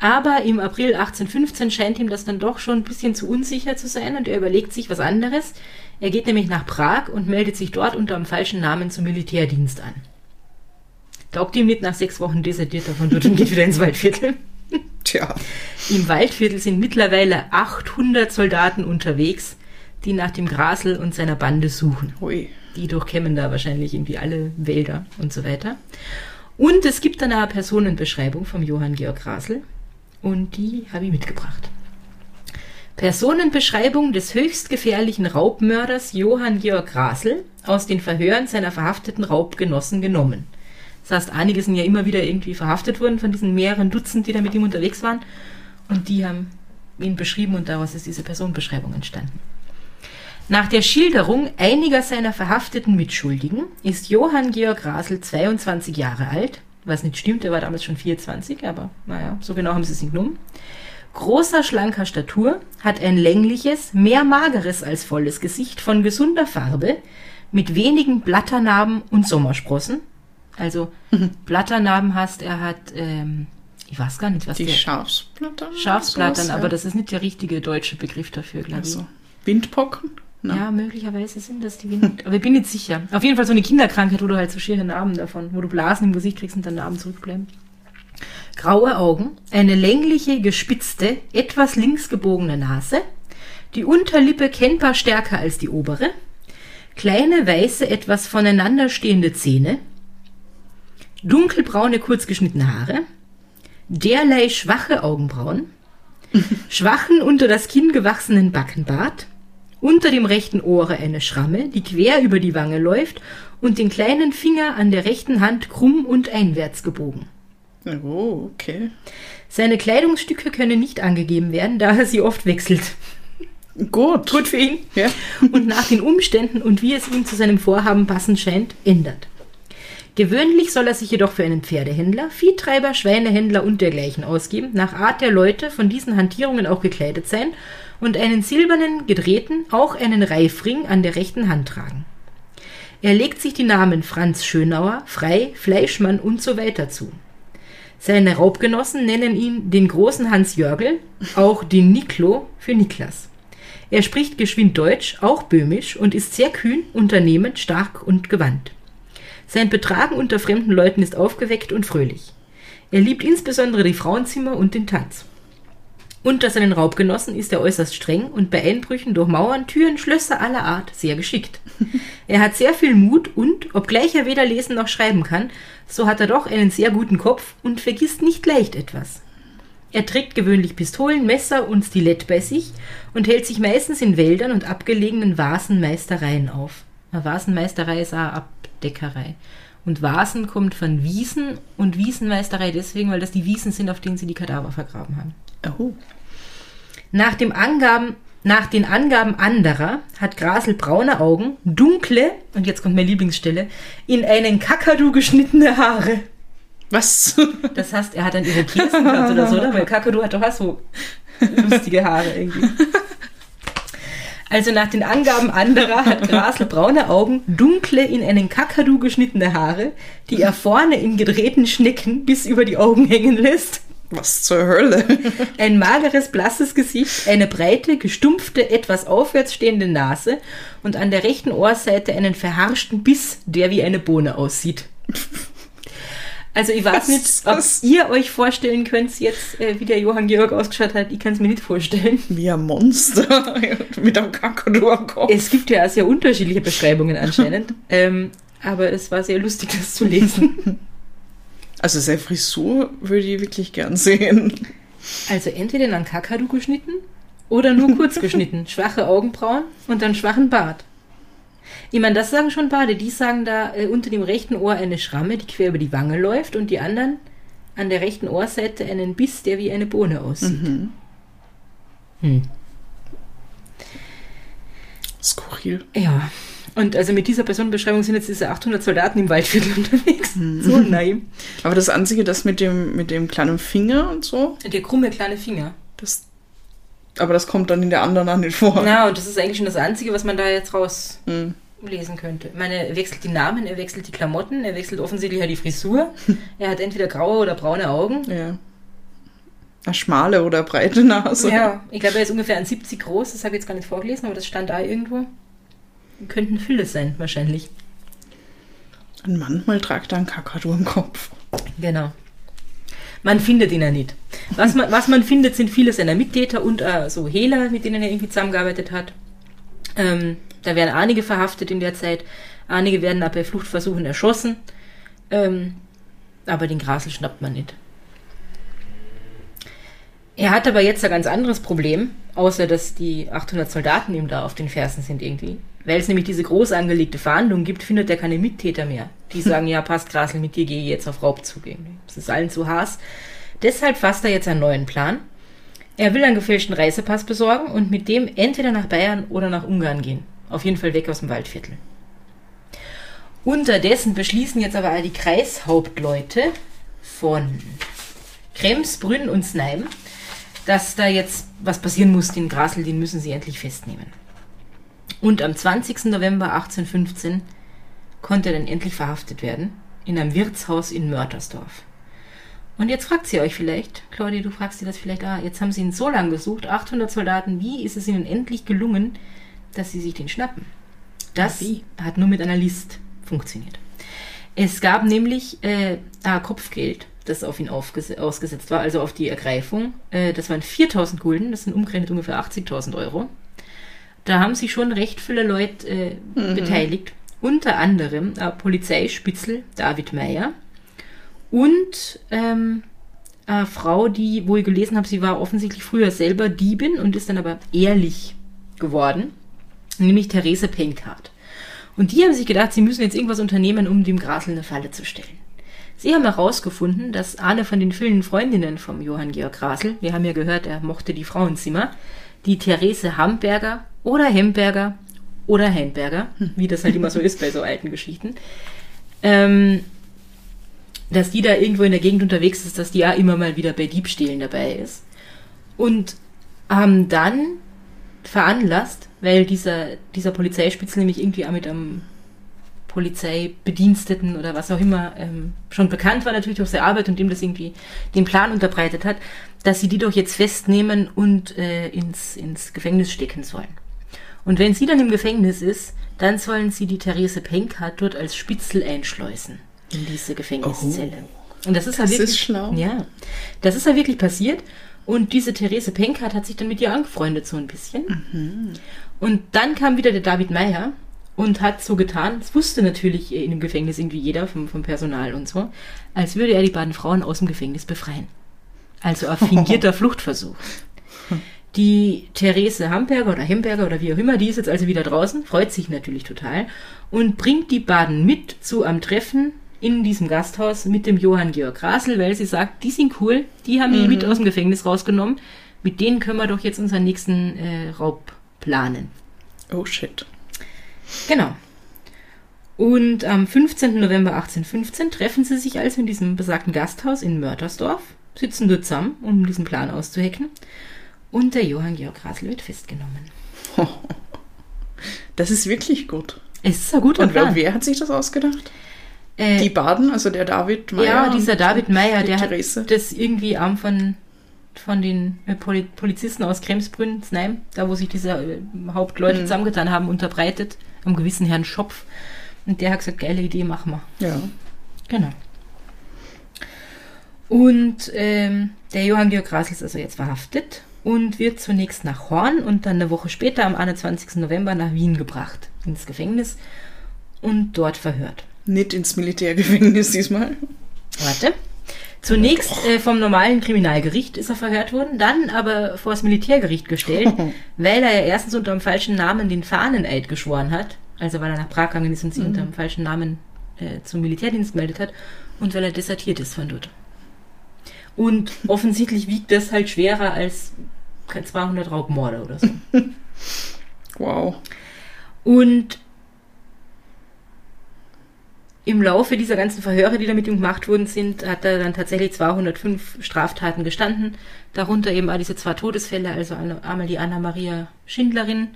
Aber im April 1815 scheint ihm das dann doch schon ein bisschen zu unsicher zu sein und er überlegt sich was anderes. Er geht nämlich nach Prag und meldet sich dort unter einem falschen Namen zum Militärdienst an. Taugt ihm nicht nach sechs Wochen desertiert davon dort und geht wieder ins Waldviertel. Tja. Im Waldviertel sind mittlerweile 800 Soldaten unterwegs, die nach dem Grasel und seiner Bande suchen. Ui. Die durchkämmen da wahrscheinlich irgendwie alle Wälder und so weiter. Und es gibt dann eine Personenbeschreibung vom Johann Georg Grasel, und die habe ich mitgebracht. Personenbeschreibung des höchst gefährlichen Raubmörders Johann Georg Grasel aus den Verhören seiner verhafteten Raubgenossen genommen. Das heißt, einige sind ja immer wieder irgendwie verhaftet worden von diesen mehreren Dutzend, die da mit ihm unterwegs waren. Und die haben ihn beschrieben und daraus ist diese Personenbeschreibung entstanden. Nach der Schilderung einiger seiner verhafteten Mitschuldigen ist Johann Georg Grasel 22 Jahre alt, was nicht stimmt, er war damals schon 24, aber naja, so genau haben sie es nicht genommen. Großer, schlanker Statur, hat ein längliches, mehr mageres als volles Gesicht von gesunder Farbe, mit wenigen Blatternarben und Sommersprossen. Also. Blatternarben hast, er hat, ähm, ich weiß gar nicht, was Die der... Schafsblattern? Schafsblattern, aber das ist nicht der richtige deutsche Begriff dafür, glaube ich. Also, Windpocken? No. Ja, möglicherweise sind das die Wind. Aber ich bin nicht sicher. Auf jeden Fall so eine Kinderkrankheit, wo du halt so schiere Narben davon, wo du Blasen im Gesicht kriegst und dann Narben zurückbleiben. Graue Augen, eine längliche, gespitzte, etwas links gebogene Nase, die Unterlippe kennbar stärker als die obere, kleine, weiße, etwas voneinander stehende Zähne, dunkelbraune, kurzgeschnittene Haare, derlei schwache Augenbrauen, schwachen unter das Kinn gewachsenen Backenbart, unter dem rechten Ohre eine Schramme, die quer über die Wange läuft und den kleinen Finger an der rechten Hand krumm und einwärts gebogen. Oh, okay. Seine Kleidungsstücke können nicht angegeben werden, da er sie oft wechselt. Gut. Gut für ihn. Ja. Und nach den Umständen und wie es ihm zu seinem Vorhaben passen scheint, ändert. Gewöhnlich soll er sich jedoch für einen Pferdehändler, Viehtreiber, Schweinehändler und dergleichen ausgeben, nach Art der Leute von diesen Hantierungen auch gekleidet sein und einen silbernen, gedrehten, auch einen Reifring an der rechten Hand tragen. Er legt sich die Namen Franz Schönauer, Frei, Fleischmann und so weiter zu. Seine Raubgenossen nennen ihn den großen Hans Jörgel, auch den Niklo für Niklas. Er spricht geschwind Deutsch, auch böhmisch und ist sehr kühn, unternehmend, stark und gewandt. Sein Betragen unter fremden Leuten ist aufgeweckt und fröhlich. Er liebt insbesondere die Frauenzimmer und den Tanz. Unter seinen Raubgenossen ist er äußerst streng und bei Einbrüchen durch Mauern, Türen, Schlösser aller Art sehr geschickt. Er hat sehr viel Mut und, obgleich er weder lesen noch schreiben kann, so hat er doch einen sehr guten Kopf und vergisst nicht leicht etwas. Er trägt gewöhnlich Pistolen, Messer und Stilett bei sich und hält sich meistens in Wäldern und abgelegenen Vasenmeistereien auf. Eine Vasenmeisterei ist eine Abdeckerei. Und Vasen kommt von Wiesen und Wiesenmeisterei deswegen, weil das die Wiesen sind, auf denen sie die Kadaver vergraben haben. Oh. Nach dem Angaben Nach den Angaben anderer hat Grasel braune Augen, dunkle, und jetzt kommt meine Lieblingsstelle, in einen Kakadu geschnittene Haare. Was? Das heißt, er hat dann Irokessen gehabt oder so, oder? Weil Kakadu hat doch auch so lustige Haare irgendwie. Also nach den Angaben anderer hat Grasel braune Augen, dunkle in einen Kakadu geschnittene Haare, die er vorne in gedrehten Schnecken bis über die Augen hängen lässt. Was zur Hölle? Ein mageres, blasses Gesicht, eine breite, gestumpfte, etwas aufwärts stehende Nase und an der rechten Ohrseite einen verharschten Biss, der wie eine Bohne aussieht. Also ich weiß nicht, ob ihr euch vorstellen könnt jetzt, äh, wie der Johann Georg ausgeschaut hat. Ich kann es mir nicht vorstellen. Wie ein Monster mit einem Kakadu am Kopf. Es gibt ja sehr unterschiedliche Beschreibungen anscheinend. ähm, aber es war sehr lustig, das zu lesen. Also seine Frisur würde ich wirklich gern sehen. Also entweder in einen Kakadu geschnitten oder nur kurz geschnitten. Schwache Augenbrauen und dann schwachen Bart. Ich meine, das sagen schon beide. Die sagen da äh, unter dem rechten Ohr eine Schramme, die quer über die Wange läuft und die anderen an der rechten Ohrseite einen Biss, der wie eine Bohne aussieht. Hm. Skurril. Ja. Und also mit dieser Personenbeschreibung sind jetzt diese 800 Soldaten im Waldviertel unterwegs. So nein. Aber das Einzige, das mit dem, mit dem kleinen Finger und so, Der krumme kleine Finger. das. Aber das kommt dann in der anderen auch nicht vor. Na, und das ist eigentlich schon das Einzige, was man da jetzt rauslesen Hm. könnte. Ich meine, er wechselt die Namen, er wechselt die Klamotten, er wechselt offensichtlich auch die Frisur. er hat entweder graue oder braune Augen. Ja. Eine schmale oder breite Nase. Ja, ich glaube, er ist ungefähr 1,70 groß, das habe ich jetzt gar nicht vorgelesen, aber das stand da irgendwo. Könnten Fülle sein, wahrscheinlich. Und manchmal tragt er einen Kakadu im Kopf. Genau. Man findet ihn ja nicht. Was man, was man findet, sind viele seiner Mittäter und äh, so Hehler, mit denen er irgendwie zusammengearbeitet hat. Ähm, da werden einige verhaftet in der Zeit. Einige werden ab bei Fluchtversuchen erschossen. Ähm, aber den Grasel schnappt man nicht. Er hat aber jetzt ein ganz anderes Problem, außer dass die 800 Soldaten ihm da auf den Fersen sind irgendwie. Weil es nämlich diese groß angelegte Verhandlung gibt, findet er keine Mittäter mehr. Die sagen, ja, passt Grasel, mit dir gehe ich jetzt auf Raubzug. Das ist allen zu Haas. Deshalb fasst er jetzt einen neuen Plan. Er will einen gefälschten Reisepass besorgen und mit dem entweder nach Bayern oder nach Ungarn gehen. Auf jeden Fall weg aus dem Waldviertel. Unterdessen beschließen jetzt aber die Kreishauptleute von Krems, Brünn und Snaim, dass da jetzt was passieren muss, den Grasel, den müssen sie endlich festnehmen. Und am 20. November 1815 konnte er dann endlich verhaftet werden in einem Wirtshaus in Mörtersdorf. Und jetzt fragt sie euch vielleicht, Claudia, du fragst dir das vielleicht, ah, jetzt haben sie ihn so lange gesucht, 800 Soldaten, wie ist es ihnen endlich gelungen, dass sie sich den schnappen? Das Ja, hat nur mit einer List funktioniert. Es gab nämlich äh, ah, Kopfgeld, das auf ihn ausgesetzt war, also auf die Ergreifung. Äh, das waren 4000 Gulden, das sind umgerechnet ungefähr 80.000 Euro. Da haben sich schon recht viele Leute äh, beteiligt. Unter anderem äh, Polizeispitzel David Meyer und ähm, eine Frau, die, wo ich gelesen habe, sie war offensichtlich früher selber Diebin und ist dann aber ehrlich geworden, nämlich Therese Penkhardt. Und die haben sich gedacht, sie müssen jetzt irgendwas unternehmen, um dem Grasel eine Falle zu stellen. Sie haben herausgefunden, dass eine von den vielen Freundinnen vom Johann Georg Grasel, wir haben ja gehört, er mochte die Frauenzimmer, die Therese Hamberger oder Hemberger oder Heinberger, wie das halt immer so ist bei so alten Geschichten, ähm, dass die da irgendwo in der Gegend unterwegs ist, dass die ja immer mal wieder bei Diebstählen dabei ist. Und haben dann veranlasst, weil dieser, dieser Polizeispitzel nämlich irgendwie auch mit einem Polizeibediensteten oder was auch immer ähm, schon bekannt war natürlich durch seine Arbeit und dem das irgendwie den Plan unterbreitet hat, dass sie die doch jetzt festnehmen und äh, ins, ins Gefängnis stecken sollen. Und wenn sie dann im Gefängnis ist, dann sollen sie die Therese Penkhardt dort als Spitzel einschleusen in diese Gefängniszelle. Und das ist ja wirklich, ist schlau. Ja, das ist ja wirklich passiert. Und diese Therese Penkhardt hat sich dann mit ihr angefreundet so ein bisschen. Mhm. Und dann kam wieder der David Meyer und hat so getan, das wusste natürlich in dem Gefängnis irgendwie jeder vom, vom Personal und so, als würde er die beiden Frauen aus dem Gefängnis befreien. Also ein fingierter Fluchtversuch. Die Therese Hamburger oder Hemberger oder wie auch immer, die ist jetzt also wieder draußen, freut sich natürlich total und bringt die Baden mit zu einem Treffen in diesem Gasthaus mit dem Johann Georg Grasel, weil sie sagt, die sind cool, die haben die mit aus dem Gefängnis rausgenommen. mit denen können wir doch jetzt unseren nächsten äh, Raub planen. Oh shit. Genau. Und am 15. November 1815 treffen sie sich also in diesem besagten Gasthaus in Mörtersdorf, sitzen dort zusammen, um diesen Plan auszuhecken. Und der Johann Georg wird festgenommen. Das ist wirklich gut. Es ist ein guter Und wer, Plan. wer hat sich das ausgedacht? Äh, Die Baden, also der David Meyer. ja, dieser David Meyer, der Therese. hat das irgendwie am von, von den äh, Poli Polizisten aus Kremsbrünn, Znaim, da wo sich diese äh, Hauptleute Mhm. zusammengetan haben, unterbreitet, am gewissen Herrn Schopf. Und der hat gesagt, geile Idee, machen wir. Ja. Genau. Und ähm, der Johann Georg Rasel ist also jetzt verhaftet und wird zunächst nach Horn und dann eine Woche später, am 21. November, nach Wien gebracht, ins Gefängnis und dort verhört. Nicht ins Militärgefängnis diesmal. Warte. Zunächst äh, vom normalen Kriminalgericht ist er verhört worden, dann aber vor das Militärgericht gestellt, weil er ja erstens unter dem falschen Namen den Fahneneid geschworen hat, also weil er nach Prag gegangen ist und sich unter dem falschen Namen äh, zum Militärdienst gemeldet hat und weil er desertiert ist von dort. Und offensichtlich wiegt das halt schwerer als 200 Raubmorde oder so. Wow. Und im Laufe dieser ganzen Verhöre, die da mit ihm gemacht worden sind, hat er dann tatsächlich 205 Straftaten gestanden. Darunter eben auch diese zwei Todesfälle, also einmal die Anna-Maria Schindlerin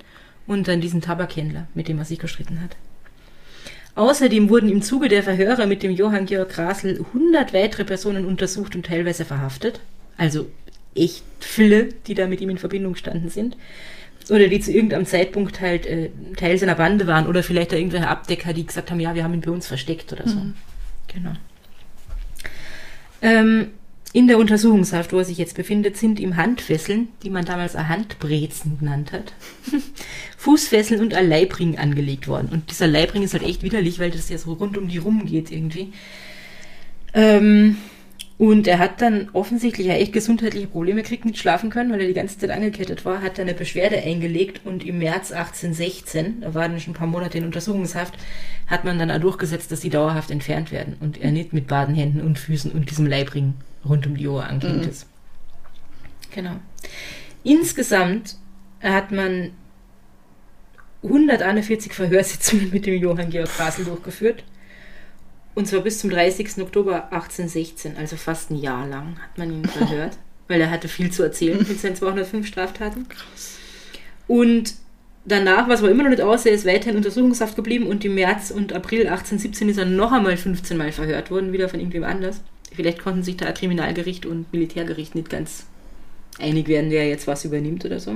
und dann diesen Tabakhändler, mit dem er sich gestritten hat. Außerdem wurden im Zuge der Verhöre mit dem Johann Georg Grasl 100 weitere Personen untersucht und teilweise verhaftet. Also echt viele, die da mit ihm in Verbindung gestanden sind. Oder die zu irgendeinem Zeitpunkt halt äh, Teil seiner Bande waren. Oder vielleicht da irgendwelche Abdecker, die gesagt haben, ja, wir haben ihn bei uns versteckt oder so. Genau. Ähm, in der Untersuchungshaft, wo er sich jetzt befindet, sind ihm Handfesseln, die man damals auch Handbrezen genannt hat, Fußfesseln und ein Leibring angelegt worden. Und dieser Leibring ist halt echt widerlich, weil das ja so rund um die rum geht irgendwie. Ähm, und er hat dann offensichtlich ja echt gesundheitliche Probleme gekriegt, nicht schlafen können, weil er die ganze Zeit angekettet war, hat dann eine Beschwerde eingelegt und im März 1816, da war dann schon ein paar Monate in Untersuchungshaft, hat man dann auch durchgesetzt, dass die dauerhaft entfernt werden und er nicht mit baden Händen und Füßen und diesem Leibring rund um die Uhr angehängt ist. Genau. Insgesamt hat man 141 Verhörsitzungen mit dem Johann Georg Basel durchgeführt. Und zwar bis zum 30. Oktober 1816, also fast ein Jahr lang hat man ihn verhört, weil er hatte viel zu erzählen mit seinen 205 Straftaten. Und danach war es aber immer noch nicht aus, er ist weiter in Untersuchungshaft geblieben und im März und April 1817 ist er noch einmal 15 Mal verhört worden, wieder von irgendwem anders. Vielleicht konnten sich da Kriminalgericht und Militärgericht nicht ganz einig werden, wer jetzt was übernimmt oder so.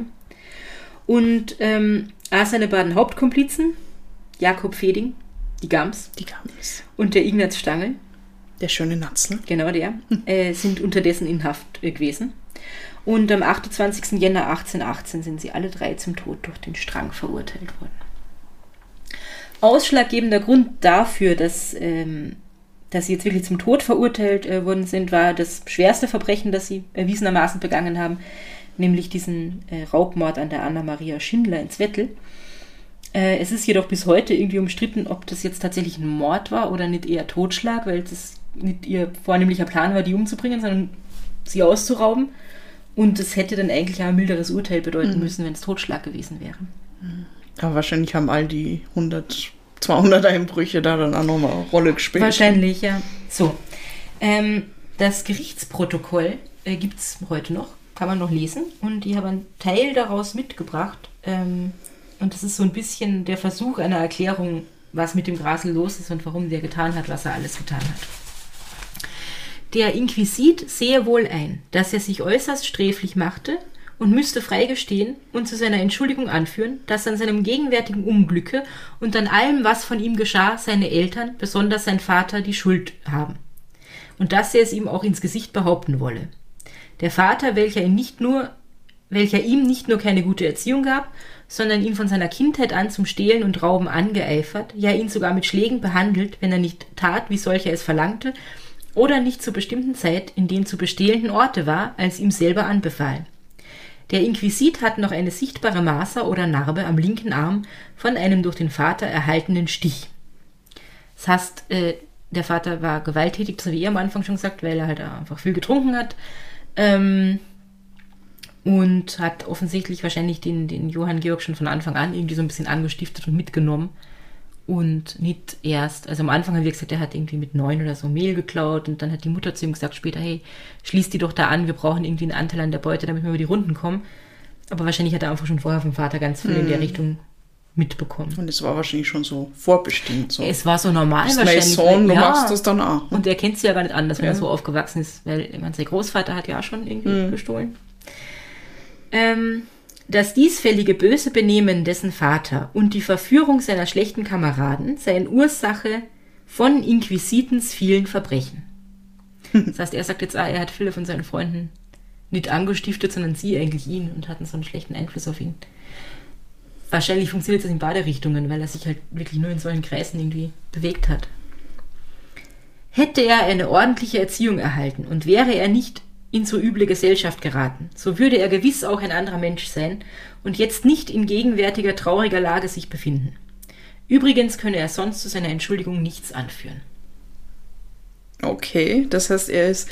Und ähm, auch seine beiden Hauptkomplizen, Jakob Feding, die Gams, Die Gams. und der Ignaz Stangl, Der schöne Natzel. genau der, äh, sind unterdessen in Haft äh, gewesen. Und am 28. Jänner 1818 sind sie alle drei zum Tod durch den Strang verurteilt worden. Ausschlaggebender Grund dafür, dass, ähm, dass sie jetzt wirklich zum Tod verurteilt äh, worden sind, war das schwerste Verbrechen, das sie erwiesenermaßen begangen haben, nämlich diesen äh, Raubmord an der Anna-Maria Schindler in Zwettl. Äh, es ist jedoch bis heute irgendwie umstritten, ob das jetzt tatsächlich ein Mord war oder nicht eher Totschlag, weil das nicht ihr vornehmlicher Plan war, die umzubringen, sondern sie auszurauben. Und es hätte dann eigentlich auch ein milderes Urteil bedeuten müssen, wenn es Totschlag gewesen wäre. Aber wahrscheinlich haben all die 100, 200 Einbrüche da dann auch nochmal eine Rolle gespielt. Wahrscheinlich, ja. So. Ähm, das Gerichtsprotokoll äh, gibt es heute noch, kann man noch lesen. Und ich habe einen Teil daraus mitgebracht. Ähm, und das ist so ein bisschen der Versuch einer Erklärung, was mit dem Grasel los ist und warum der getan hat, was er alles getan hat. Der Inquisit sehe wohl ein, dass er sich äußerst sträflich machte und müsste freigestehen und zu seiner Entschuldigung anführen, dass an seinem gegenwärtigen Unglücke und an allem, was von ihm geschah, seine Eltern, besonders sein Vater, die Schuld haben. Und dass er es ihm auch ins Gesicht behaupten wolle. Der Vater, welcher ihn nicht nur, welcher ihm nicht nur keine gute Erziehung gab, sondern ihn von seiner Kindheit an zum Stehlen und Rauben angeeifert, ja ihn sogar mit Schlägen behandelt, wenn er nicht tat, wie solcher es verlangte, oder nicht zur bestimmten Zeit in dem zu bestehlenden Orte war, als ihm selber anbefahl. Der Inquisit hat noch eine sichtbare Maser oder Narbe am linken Arm von einem durch den Vater erhaltenen Stich. Das heißt, äh, der Vater war gewalttätig, das habe ich am Anfang schon gesagt, weil er halt einfach viel getrunken hat. Ähm, und hat offensichtlich wahrscheinlich den, den Johann Georg schon von Anfang an irgendwie so ein bisschen angestiftet und mitgenommen. Und nicht erst, also am Anfang haben wir gesagt, er hat irgendwie mit neun oder so Mehl geklaut und dann hat die Mutter zu ihm gesagt später, hey, schließ die doch da an, wir brauchen irgendwie einen Anteil an der Beute, damit wir über die Runden kommen. Aber wahrscheinlich hat er einfach schon vorher vom Vater ganz viel in der Richtung mitbekommen. Und es war wahrscheinlich schon so vorbestimmt. So. Es war so normal Bist wahrscheinlich. Sohn, du ja. machst das dann auch. Und er kennt sie ja gar nicht anders, wenn Ja. er so aufgewachsen ist, weil ich meine, sein Großvater hat ja auch schon irgendwie gestohlen. Ähm, das diesfällige böse Benehmen dessen Vater und die Verführung seiner schlechten Kameraden seien Ursache von Inquisitens vielen Verbrechen. Das heißt, er sagt jetzt, ah, er hat viele von seinen Freunden nicht angestiftet, sondern sie eigentlich ihn und hatten so einen schlechten Einfluss auf ihn. Wahrscheinlich funktioniert das in beide Richtungen, weil er sich halt wirklich nur in solchen Kreisen irgendwie bewegt hat. Hätte er eine ordentliche Erziehung erhalten und wäre er nicht in so üble Gesellschaft geraten, so würde er gewiss auch ein anderer Mensch sein und jetzt nicht in gegenwärtiger trauriger Lage sich befinden. Übrigens könne er sonst zu seiner Entschuldigung nichts anführen. Okay, das heißt, er ist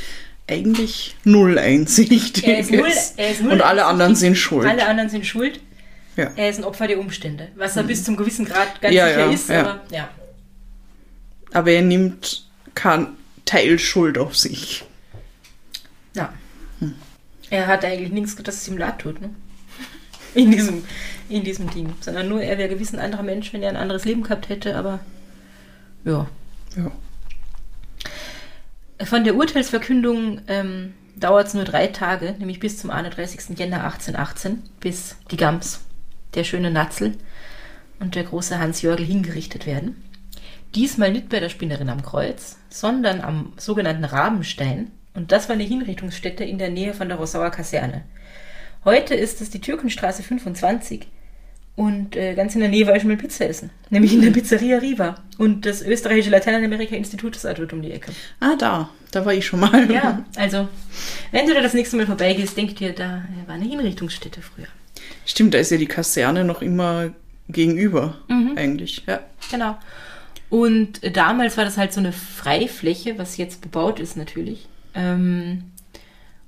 eigentlich null einsichtig. Er ist null- er ist null Und alle anderen sind schuld. Alle anderen sind schuld. Ja. Er ist ein Opfer der Umstände, was er bis zum gewissen Grad ganz Ja, sicher ja, ist, aber ja. Aber er nimmt kein Teil Schuld auf sich. Er hat eigentlich nichts, dass es ihm leid tut, ne? In diesem, in diesem Ding. Sondern nur, er wäre gewiss ein anderer Mensch, wenn er ein anderes Leben gehabt hätte, aber ja. Ja. Von der Urteilsverkündung ähm, dauert es nur drei Tage, nämlich bis zum 31. Jänner 1818, bis die Gams, der schöne Natzel und der große Hans-Jörgel hingerichtet werden. Diesmal nicht bei der Spinnerin am Kreuz, sondern am sogenannten Rabenstein. Und das war eine Hinrichtungsstätte in der Nähe von der Rossauer Kaserne. Heute ist es die Türkenstraße 25. Und äh, ganz in der Nähe war ich schon mal Pizza essen. Nämlich in der Pizzeria Riva. Und das österreichische Lateinamerika-Institut ist auch dort um die Ecke. Ah, da. Da war ich schon mal. Ja, also, wenn du da das nächste Mal vorbeigehst, denk dir, da äh, war eine Hinrichtungsstätte früher. Stimmt, da ist ja die Kaserne noch immer gegenüber, Mhm. eigentlich. Ja. Genau. Und äh, damals war das halt so eine Freifläche, was jetzt bebaut ist natürlich. Ähm,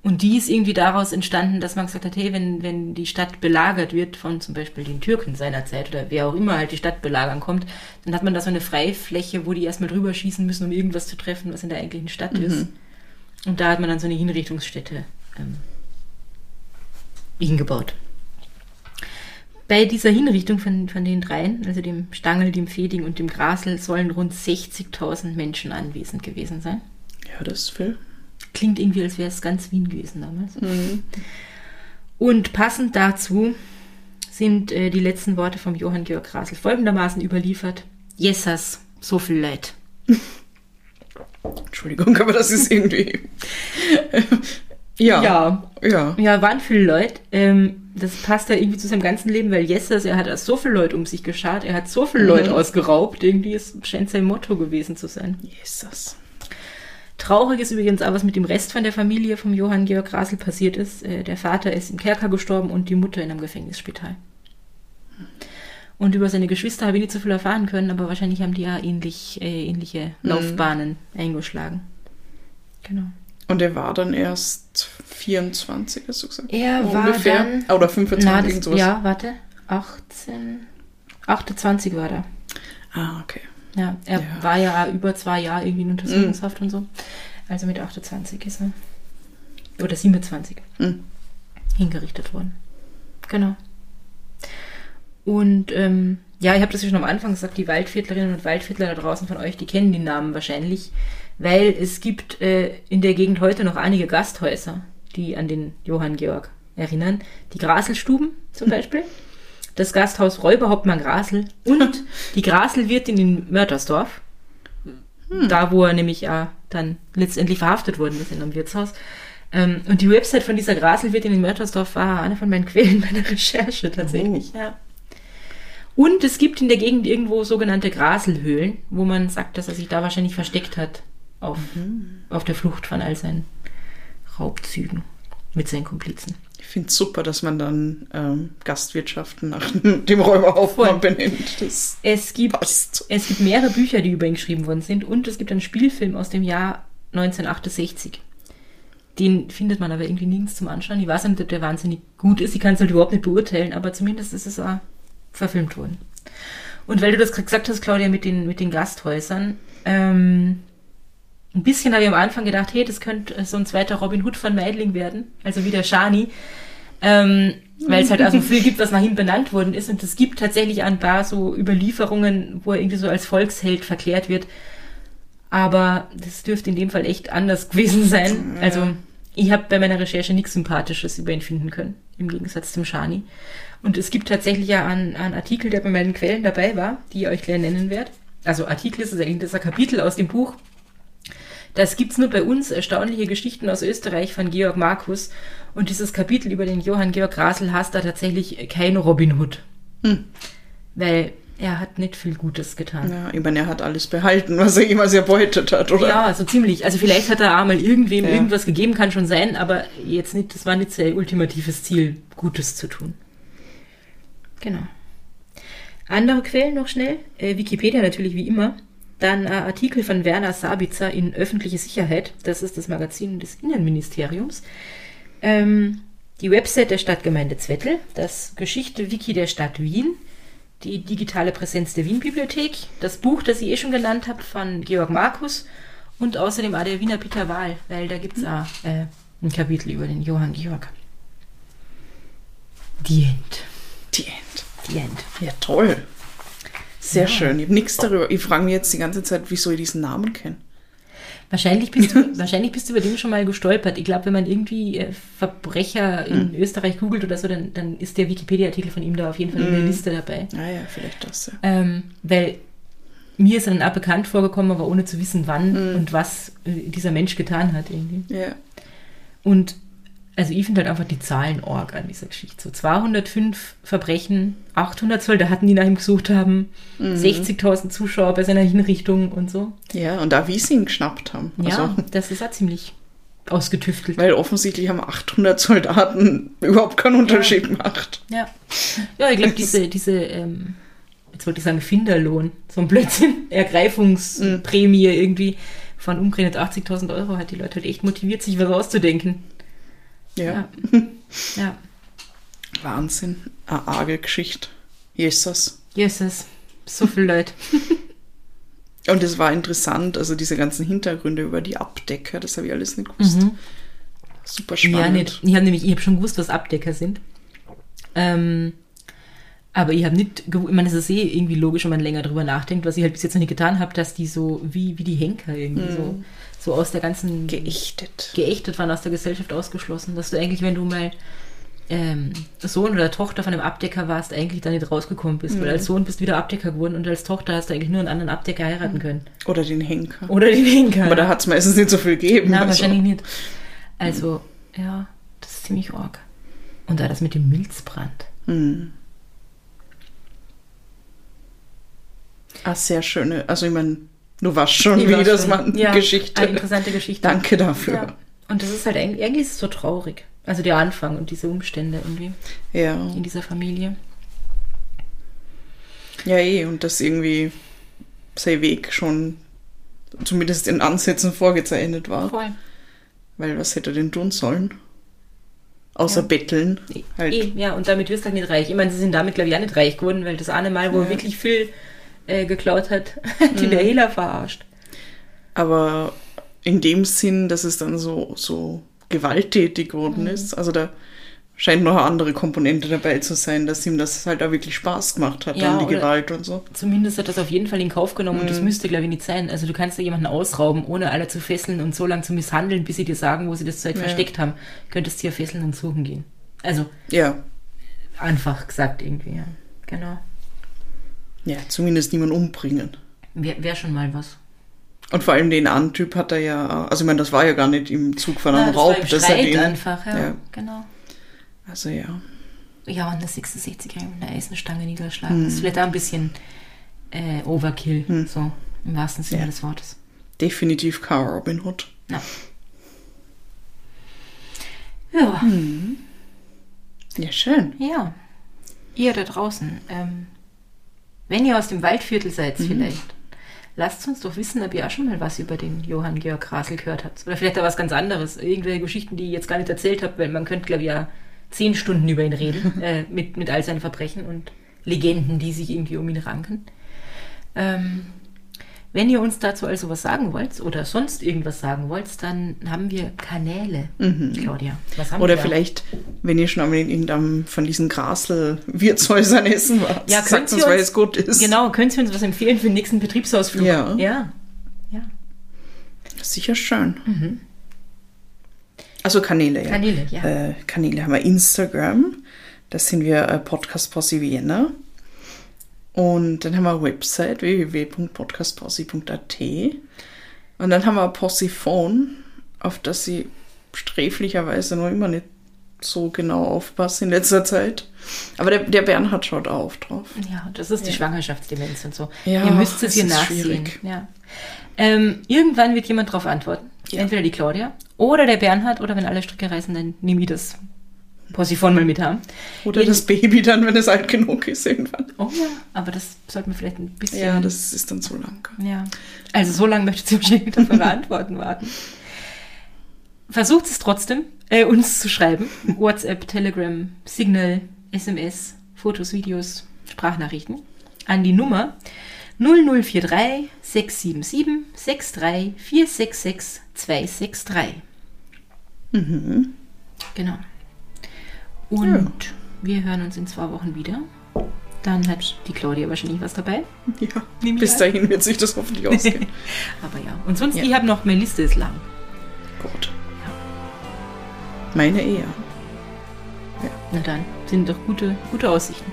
und die ist irgendwie daraus entstanden, dass man gesagt hat, hey, wenn, wenn die Stadt belagert wird von zum Beispiel den Türken seinerzeit oder wer auch immer halt die Stadt belagern kommt, dann hat man da so eine Freifläche, wo die erstmal drüber schießen müssen, um irgendwas zu treffen, was in der eigentlichen Stadt ist. Und da hat man dann so eine Hinrichtungsstätte ähm, hingebaut. Bei dieser Hinrichtung von, von den dreien, also dem Stangl, dem Feding und dem Grasel, sollen rund 60.000 Menschen anwesend gewesen sein. Ja, das ist viel. Klingt irgendwie, als wäre es ganz Wien gewesen damals. Und passend dazu sind äh, die letzten Worte vom Johann Georg Grasel folgendermaßen überliefert. Jessas, so viel Leid. Entschuldigung, aber das ist irgendwie. ja. Ja. Ja. Ja, waren viele Leute. Ähm, das passt ja irgendwie zu seinem ganzen Leben, weil Jessas, er hat so viele Leute um sich geschart, er hat so viele Leute ausgeraubt. Irgendwie ist, scheint sein Motto gewesen zu sein. Jesus. Traurig ist übrigens auch, was mit dem Rest von der Familie vom Johann Georg Grasel passiert ist. Äh, Der Vater ist im Kerker gestorben und die Mutter in einem Gefängnisspital. Und über seine Geschwister habe ich nicht so viel erfahren können, aber wahrscheinlich haben die ja ähnlich, äh, ähnliche Laufbahnen eingeschlagen. Genau. Und er war dann erst 24, hast du gesagt? Er war Ungefähr. dann- Ah, Oder 25, Na, das, irgend sowas. ja, warte. 18, 28 war er. Ah, okay. Ja, er Ja. war ja über zwei Jahre irgendwie in Untersuchungshaft und so. Also mit 28 ist er. Oder 27. Mhm. Hingerichtet worden. Genau. Und ähm, ja, ich habe das ja schon am Anfang gesagt, die Waldviertlerinnen und Waldviertler da draußen von euch, die kennen die Namen wahrscheinlich, weil es gibt äh, in der Gegend heute noch einige Gasthäuser, die an den Johann Georg erinnern. Die Graselstuben zum Beispiel, das Gasthaus Räuberhauptmann Grasel und die Graselwirtin in Mörtersdorf, da wo er nämlich ja dann letztendlich verhaftet worden ist in einem Wirtshaus. Ähm, und die Website von dieser Graselwirtin in Mörtersdorf war eine von meinen Quellen meiner Recherche tatsächlich. Ja. Und es gibt in der Gegend irgendwo sogenannte Graselhöhlen, wo man sagt, dass er sich da wahrscheinlich versteckt hat auf, auf der Flucht von all seinen Raubzügen mit seinen Komplizen. Ich finde es super, dass man dann ähm, Gastwirtschaften nach dem Räuberhauptmann Voll. benennt. Das Es gibt, passt. es gibt mehrere Bücher, die über ihn geschrieben worden sind und es gibt einen Spielfilm aus dem Jahr 1968. Den findet man aber irgendwie nirgends zum Anschauen. Ich weiß nicht, ob der wahnsinnig gut ist. Ich kann es halt überhaupt nicht beurteilen, aber zumindest ist es auch verfilmt worden. Und weil du das gesagt hast, Claudia, mit den, mit den Gasthäusern, ähm, ein bisschen habe ich am Anfang gedacht, hey, das könnte so ein zweiter Robin Hood von Meidling werden, also wie der Shani. Ähm, weil es halt auch so viel gibt, was nach ihm benannt worden ist. Und es gibt tatsächlich ein paar so Überlieferungen, wo er irgendwie so als Volksheld verklärt wird. Aber das dürfte in dem Fall echt anders gewesen sein. Also ich habe bei meiner Recherche nichts Sympathisches über ihn finden können, im Gegensatz zum Shani. Und es gibt tatsächlich ja einen, einen Artikel, der bei meinen Quellen dabei war, die ich euch gleich nennen werde. Also Artikel ist eigentlich das ist ein Kapitel aus dem Buch. Das gibt's nur bei uns, erstaunliche Geschichten aus Österreich von Georg Markus. Und dieses Kapitel über den Johann Georg Rasel heißt da tatsächlich kein Robin Hood. Hm. Weil er hat nicht viel Gutes getan. Ja, ich meine, er hat alles behalten, was er jemals erbeutet hat, oder? Ja, so ziemlich. Also vielleicht hat er auch mal irgendwem Ja. irgendwas gegeben, kann schon sein, aber jetzt nicht, das war nicht sein ultimatives Ziel, Gutes zu tun. Genau. Andere Quellen noch schnell. Äh, Wikipedia natürlich wie immer. Dann äh, Artikel von Werner Sabitzer in Öffentliche Sicherheit. Das ist das Magazin des Innenministeriums. Ähm, die Website der Stadtgemeinde Zwettl. Das Geschichte-Wiki der Stadt Wien. Die digitale Präsenz der Wien-Bibliothek. Das Buch, das ich eh schon genannt habe, von Georg Markus. Und außerdem auch der Wiener Peter Wahl, weil da gibt es auch äh, ein Kapitel über den Johann Georg. Die End. Die End. Die End. Ja, toll. Sehr Ja. schön. Ich habe nichts darüber. Ich frage mich jetzt die ganze Zeit, wieso ich diesen Namen kenne. Wahrscheinlich bist, du, wahrscheinlich bist du über den schon mal gestolpert. Ich glaube, wenn man irgendwie äh, Verbrecher in Österreich googelt oder so, dann, dann ist der Wikipedia-Artikel von ihm da auf jeden Fall in der Liste dabei. Ah ja, vielleicht das, ja. Ähm, weil mir ist er dann auch bekannt vorgekommen, aber ohne zu wissen, wann und was äh, dieser Mensch getan hat irgendwie. Ja. Und also ich finde halt einfach die Zahlen arg an dieser Geschichte. So 205 Verbrechen, 800 Soldaten, die nach ihm gesucht haben, 60.000 Zuschauer bei seiner Hinrichtung und so. Ja, und da wie sie ihn geschnappt haben. Ja, Also, das ist auch ziemlich ausgetüftelt. weil offensichtlich haben 800 Soldaten überhaupt keinen Unterschied gemacht. Ja, ja ich glaube, diese, diese ähm, jetzt wollte ich sagen Finderlohn, so ein Blödsinn, Ergreifungsprämie irgendwie von umgerechnet 80.000 Euro hat die Leute halt echt motiviert, sich was auszudenken. Ja. Ja. ja. Wahnsinn. Eine arge Geschichte. Jesus. Jesus, so viele Leute. Und es war interessant, also diese ganzen Hintergründe über die Abdecker, das habe ich alles nicht gewusst. Super spannend. Mhm. Ja, nicht. Ich habe nämlich, ich habe schon gewusst, was Abdecker sind. Ähm, aber ich habe nicht, ich meine, es ist eh irgendwie logisch, wenn man länger drüber nachdenkt, was ich halt bis jetzt noch nicht getan habe, dass die so, wie, wie die Henker irgendwie so, so aus der ganzen Geächtet. geächtet waren, aus der Gesellschaft ausgeschlossen. Dass du eigentlich, wenn du mal ähm, Sohn oder Tochter von einem Abdecker warst, eigentlich da nicht rausgekommen bist. Weil als Sohn bist du wieder Abdecker geworden und als Tochter hast du eigentlich nur einen anderen Abdecker heiraten können. Oder den Henker. Oder den Henker. Aber da hat es meistens nicht so viel gegeben. Na, also. wahrscheinlich nicht. Also, ja, das ist ziemlich arg. Und da das mit dem Milzbrand. Hm. Ah, sehr schöne. Also ich meine, du warst schon, Die wie war das man ja, Geschichte. Eine interessante Geschichte. Danke dafür. Ja. Und das ist halt eigentlich, eigentlich ist es so traurig. Also der Anfang und diese Umstände irgendwie Ja. in dieser Familie. Ja, eh. Und dass irgendwie sein Weg schon zumindest in Ansätzen vorgezeichnet war. Voll. Weil was hätte er denn tun sollen? Außer Ja. betteln. Halt. Eh, ja, und damit wirst du halt nicht reich. Ich meine, sie sind damit, glaube ich, auch nicht reich geworden, weil das eine Mal, wo Ja. wirklich viel äh, geklaut hat, hat ihn der Hehler verarscht. Aber in dem Sinn, dass es dann so, so gewalttätig geworden Mhm. ist. Also da scheint noch eine andere Komponente dabei zu sein, dass ihm das halt auch wirklich Spaß gemacht hat, Ja, dann die Gewalt und so. Zumindest hat das auf jeden Fall in Kauf genommen Mhm. und das müsste, glaube ich, nicht sein. Also du kannst ja jemanden ausrauben, ohne alle zu fesseln und so lange zu misshandeln, bis sie dir sagen, wo sie das Zeug Ja. versteckt haben. Könntest du ja fesseln und suchen gehen. Also Ja. einfach gesagt irgendwie, ja. Genau. Ja, zumindest niemand umbringen. Wäre wär schon mal was. Und vor allem den Antyp hat er ja, also ich meine, das war ja gar nicht im Zug von einem Ja, das Raub, war im den. einfach, ja, ja. Genau. Also ja. Ja, und der 66er mit einer Eisenstange niederschlagen. Hm. Das ist vielleicht auch ein bisschen äh, Overkill, so im wahrsten Sinne Ja. des Wortes. Definitiv kein Robin Hood. Ja. Ja, Hm. Ja, schön. ja. Ihr da draußen, ähm, wenn ihr aus dem Waldviertel seid Mhm. vielleicht, lasst uns doch wissen, ob ihr auch schon mal was über den Johann Georg Rasel gehört habt. Oder vielleicht auch was ganz anderes. Irgendwelche Geschichten, die ich jetzt gar nicht erzählt habe, weil man könnte, glaube ich, ja zehn Stunden über ihn reden, äh, mit, mit all seinen Verbrechen und Legenden, die sich irgendwie um ihn ranken. Ähm, wenn ihr uns dazu also was sagen wollt oder sonst irgendwas sagen wollt, dann haben wir Kanäle, Claudia. Was haben Oder vielleicht, wenn ihr schon einmal in irgendeinem von diesen Grasel-Wirtshäusern essen wart, Ja, sagt uns, weil es gut ist. Genau, könnt ihr uns was empfehlen für den nächsten Betriebsausflug? Ja. Ja. ja. Sicher schön. Also Kanäle, ja. Mhm. Kanäle, ja. Äh, Kanäle haben wir Instagram. Da sind wir äh, Podcast Posse Vienna. Und dann haben wir eine Website www.podcastposse.at. Und dann haben wir ein Posse-Phone, auf das ich sträflicherweise noch immer nicht so genau aufpasse in letzter Zeit. Aber der, der Bernhard schaut auch auf drauf. Ja, das ist die Schwangerschaftsdemenz und so. Ja, Ihr müsst es hier nachsehen. Ja. Ähm, irgendwann wird jemand darauf antworten. Ja. Entweder die Claudia oder der Bernhard oder wenn alle Stricke reißen, dann nehme ich das Possiphon mal mit haben. Oder Jeden- das Baby dann, wenn es alt genug ist irgendwann. Oh ja, aber das sollten wir vielleicht ein bisschen. Ja, das ist dann zu lang. Ja. Also so lange möchtet ihr wahrscheinlich mit auf Antworten warten. Versucht es trotzdem, äh, uns zu schreiben. WhatsApp, Telegram, Signal, SMS, Fotos, Videos, Sprachnachrichten. An die Nummer 0043 677 63 466 263. Genau. Und wir hören uns in zwei Wochen wieder. Dann hat die Claudia wahrscheinlich was dabei. Ja, bis an. dahin wird sich das hoffentlich ausgehen. Aber ja. Und sonst, Ja. ich habe noch, meine Liste ist lang. Gut. Meine Ehe. Na dann, sind doch gute, gute Aussichten.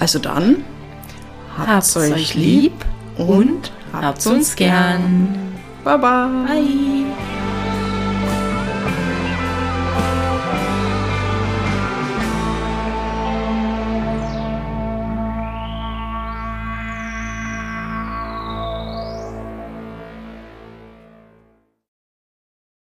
Also dann, habt's euch lieb und habt's uns gern. Bye bye. Bye.